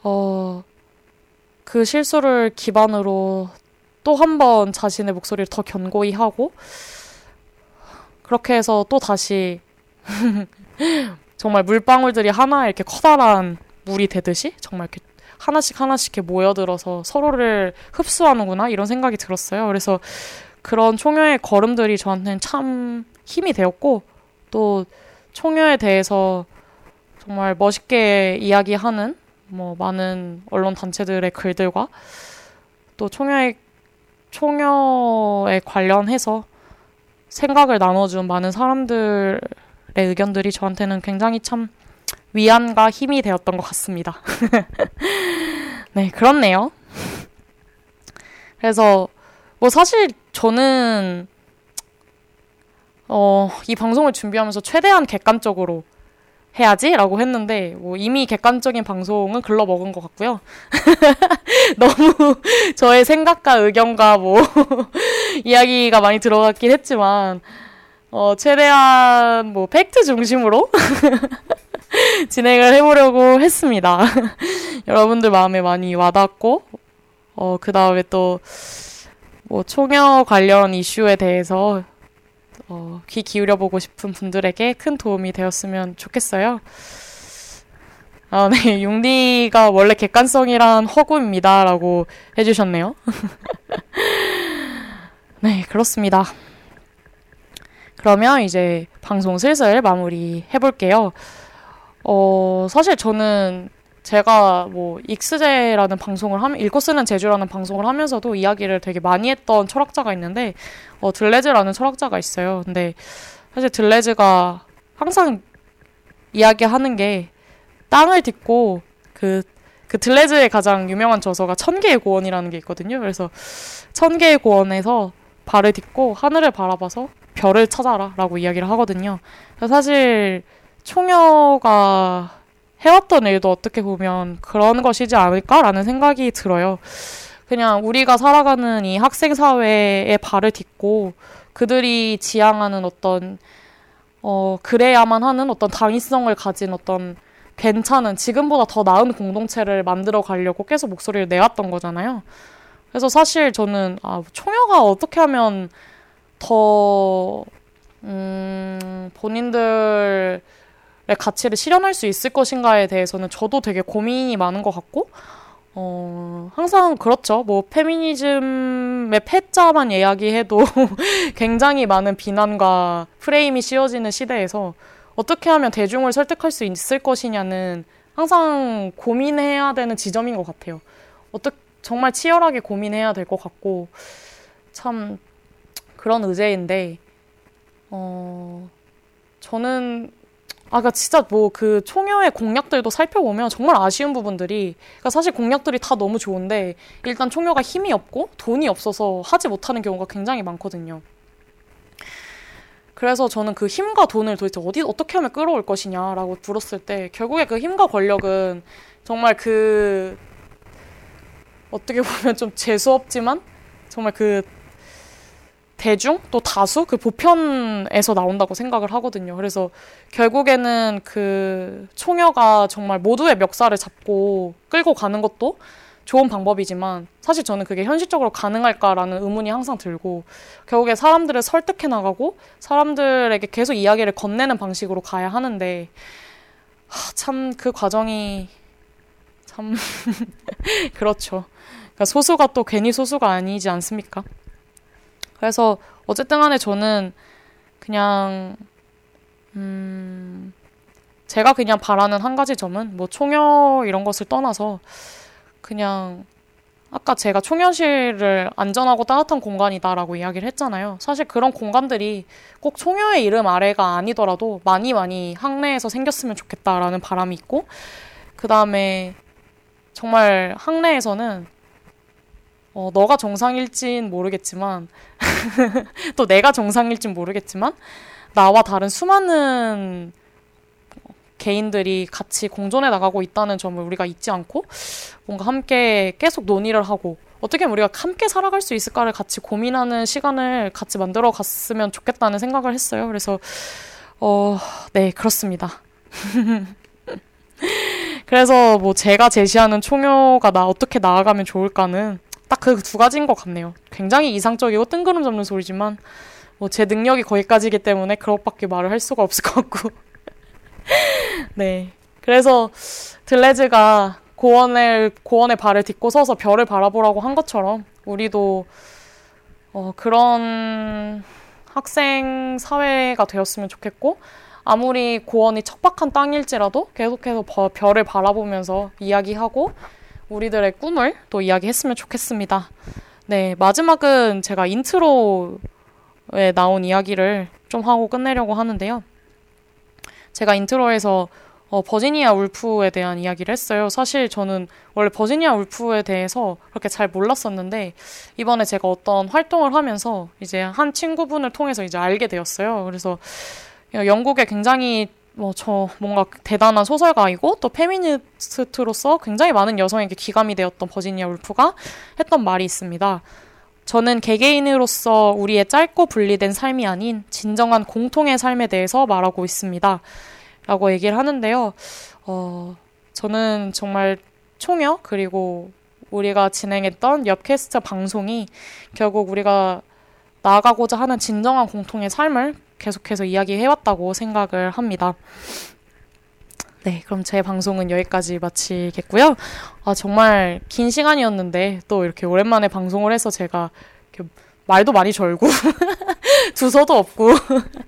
어, 그 실수를 기반으로 또 한 번 자신의 목소리를 더 견고히 하고, 그렇게 해서 또 다시 정말 물방울들이 하나 이렇게 커다란 물이 되듯이 정말 이렇게 하나씩 하나씩 모여들어서 서로를 흡수하는구나 이런 생각이 들었어요. 그래서 그런 총여의 걸음들이 저한테는 참 힘이 되었고 또 총여에 대해서 정말 멋있게 이야기하는 뭐 많은 언론 단체들의 글들과 또 총여의 총여에 관련해서 생각을 나눠준 많은 사람들의 의견들이 저한테는 굉장히 참 위안과 힘이 되었던 것 같습니다. 네, 그렇네요. 그래서 뭐 사실 저는 어, 이 방송을 준비하면서 최대한 객관적으로 해야지라고 했는데 뭐 이미 객관적인 방송은 글러 먹은 것 같고요. 너무 저의 생각과 의견과 뭐 이야기가 많이 들어갔긴 했지만 어, 최대한 뭐 팩트 중심으로 진행을 해보려고 했습니다. 여러분들 마음에 많이 와닿고, 어, 그 다음에 또, 뭐, 총여 관련 이슈에 대해서, 어, 귀 기울여 보고 싶은 분들에게 큰 도움이 되었으면 좋겠어요. 아, 네. 융디가 원래 객관성이란 허구입니다. 라고 해주셨네요. 네, 그렇습니다. 그러면 이제 방송 슬슬 마무리 해볼게요. 어, 사실 저는 제가 뭐 익스제라는 방송을 하면 읽고 쓰는 제주라는 방송을 하면서도 이야기를 되게 많이 했던 철학자가 있는데 어 들레즈라는 철학자가 있어요. 근데 사실 들레즈가 항상 이야기하는 게 땅을 딛고 그, 그 들레즈의 가장 유명한 저서가 천 개의 고원이라는 게 있거든요. 그래서 천 개의 고원에서 발을 딛고 하늘을 바라봐서 별을 찾아라 라고 이야기를 하거든요. 사실 총여가 해왔던 일도 어떻게 보면 그런 것이지 않을까라는 생각이 들어요. 그냥 우리가 살아가는 이 학생 사회에 발을 딛고 그들이 지향하는 어떤 어 그래야만 하는 어떤 당위성을 가진 어떤 괜찮은 지금보다 더 나은 공동체를 만들어 가려고 계속 목소리를 내왔던 거잖아요. 그래서 사실 저는 아 총여가 어떻게 하면 더 음, 본인들 가치를 실현할 수 있을 것인가에 대해서는 저도 되게 고민이 많은 것 같고, 어, 항상 그렇죠. 뭐, 페미니즘의 패자만 이야기해도 굉장히 많은 비난과 프레임이 씌워지는 시대에서 어떻게 하면 대중을 설득할 수 있을 것이냐는 항상 고민해야 되는 지점인 것 같아요. 어떻게, 정말 치열하게 고민해야 될 것 같고, 참, 그런 의제인데, 어, 저는 아, 그니까 진짜 뭐 그 총여의 공약들도 살펴보면 정말 아쉬운 부분들이, 그니까 사실 공약들이 다 너무 좋은데, 일단 총여가 힘이 없고 돈이 없어서 하지 못하는 경우가 굉장히 많거든요. 그래서 저는 그 힘과 돈을 도대체 어디, 어떻게 하면 끌어올 것이냐라고 물었을 때, 결국에 그 힘과 권력은 정말 그, 어떻게 보면 좀 재수 없지만, 정말 그 대중 또 다수 그 보편에서 나온다고 생각을 하거든요. 그래서 결국에는 그 총여가 정말 모두의 멱살을 잡고 끌고 가는 것도 좋은 방법이지만 사실 저는 그게 현실적으로 가능할까라는 의문이 항상 들고 결국에 사람들을 설득해 나가고 사람들에게 계속 이야기를 건네는 방식으로 가야 하는데 참 그 과정이 참 그렇죠. 그러니까 소수가 또 괜히 소수가 아니지 않습니까? 그래서 어쨌든 간에 저는 그냥 음 제가 그냥 바라는 한 가지 점은 뭐 총여 이런 것을 떠나서 그냥 아까 제가 총연실을 안전하고 따뜻한 공간이다라고 이야기를 했잖아요. 사실 그런 공간들이 꼭 총여의 이름 아래가 아니더라도 많이 많이 학내에서 생겼으면 좋겠다라는 바람이 있고, 그 다음에 정말 학내에서는 어, 너가 정상일진 모르겠지만, 또 내가 정상일진 모르겠지만, 나와 다른 수많은 개인들이 같이 공존해 나가고 있다는 점을 우리가 잊지 않고 뭔가 함께 계속 논의를 하고 어떻게 우리가 함께 살아갈 수 있을까를 같이 고민하는 시간을 같이 만들어 갔으면 좋겠다는 생각을 했어요. 그래서 어, 네, 그렇습니다. 그래서 뭐 제가 제시하는 총효가 나 어떻게 나아가면 좋을까는 딱 그 두 가지인 것 같네요. 굉장히 이상적이고 뜬구름 잡는 소리지만 뭐 제 능력이 거기까지이기 때문에 그것밖에 말을 할 수가 없을 것 같고 네. 그래서 들뢰즈가 고원을 고원에 발을 딛고 서서 별을 바라보라고 한 것처럼 우리도 어, 그런 학생 사회가 되었으면 좋겠고 아무리 고원이 척박한 땅일지라도 계속해서 버, 별을 바라보면서 이야기하고 우리들의 꿈을 또 이야기했으면 좋겠습니다. 네, 마지막은 제가 인트로에 나온 이야기를 좀 하고 끝내려고 하는데요. 제가 인트로에서 어, 버지니아 울프에 대한 이야기를 했어요. 사실 저는 원래 버지니아 울프에 대해서 그렇게 잘 몰랐었는데 이번에 제가 어떤 활동을 하면서 이제 한 친구분을 통해서 이제 알게 되었어요. 그래서 영국의 굉장히 뭐 저 뭔가 대단한 소설가이고 또 페미니스트로서 굉장히 많은 여성에게 귀감이 되었던 버지니아 울프가 했던 말이 있습니다. 저는 개개인으로서 우리의 짧고 분리된 삶이 아닌 진정한 공통의 삶에 대해서 말하고 있습니다. 라고 얘기를 하는데요. 어, 저는 정말 총역, 그리고 우리가 진행했던 엽캐스트 방송이 결국 우리가 나아가고자 하는 진정한 공통의 삶을 계속해서 이야기해왔다고 생각을 합니다. 네, 그럼 제 방송은 여기까지 마치겠고요. 아, 정말 긴 시간이었는데 또 이렇게 오랜만에 방송을 해서 제가 말도 많이 절고 두서도 없고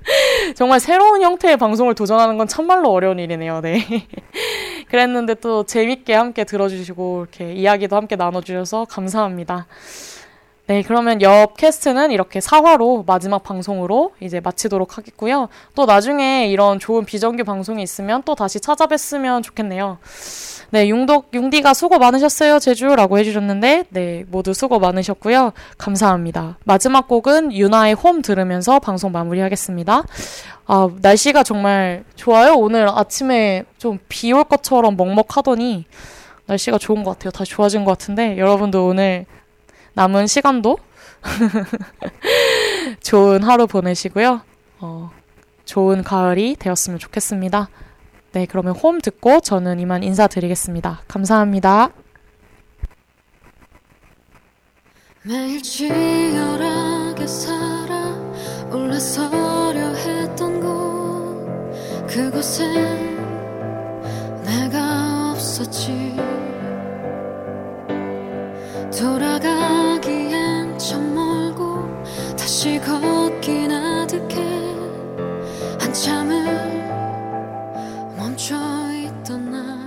정말 새로운 형태의 방송을 도전하는 건 참말로 어려운 일이네요. 네. 그랬는데 또 재밌게 함께 들어주시고 이렇게 이야기도 함께 나눠주셔서 감사합니다. 네, 그러면 옆 캐스트는 이렇게 사화로 마지막 방송으로 이제 마치도록 하겠고요. 또 나중에 이런 좋은 비정규 방송이 있으면 또 다시 찾아뵀으면 좋겠네요. 네, 융독, 융디가 수고 많으셨어요, 제주라고 해주셨는데, 네, 모두 수고 많으셨고요. 감사합니다. 마지막 곡은 유나의 홈 들으면서 방송 마무리하겠습니다. 아, 날씨가 정말 좋아요. 오늘 아침에 좀 비 올 것처럼 먹먹하더니 날씨가 좋은 것 같아요. 다시 좋아진 것 같은데, 여러분도 오늘 남은 시간도 좋은 하루 보내시고요. 어, 좋은 가을이 되었으면 좋겠습니다. 네, 그러면 홈 듣고 저는 이만 인사드리겠습니다. 감사합니다. 매일 치열하게 살아 올라서려 했던 곳 그곳에 내가 없었지 돌아가기엔 참 멀고 다시 걷긴 아득해. 한참을 멈춰있던 나.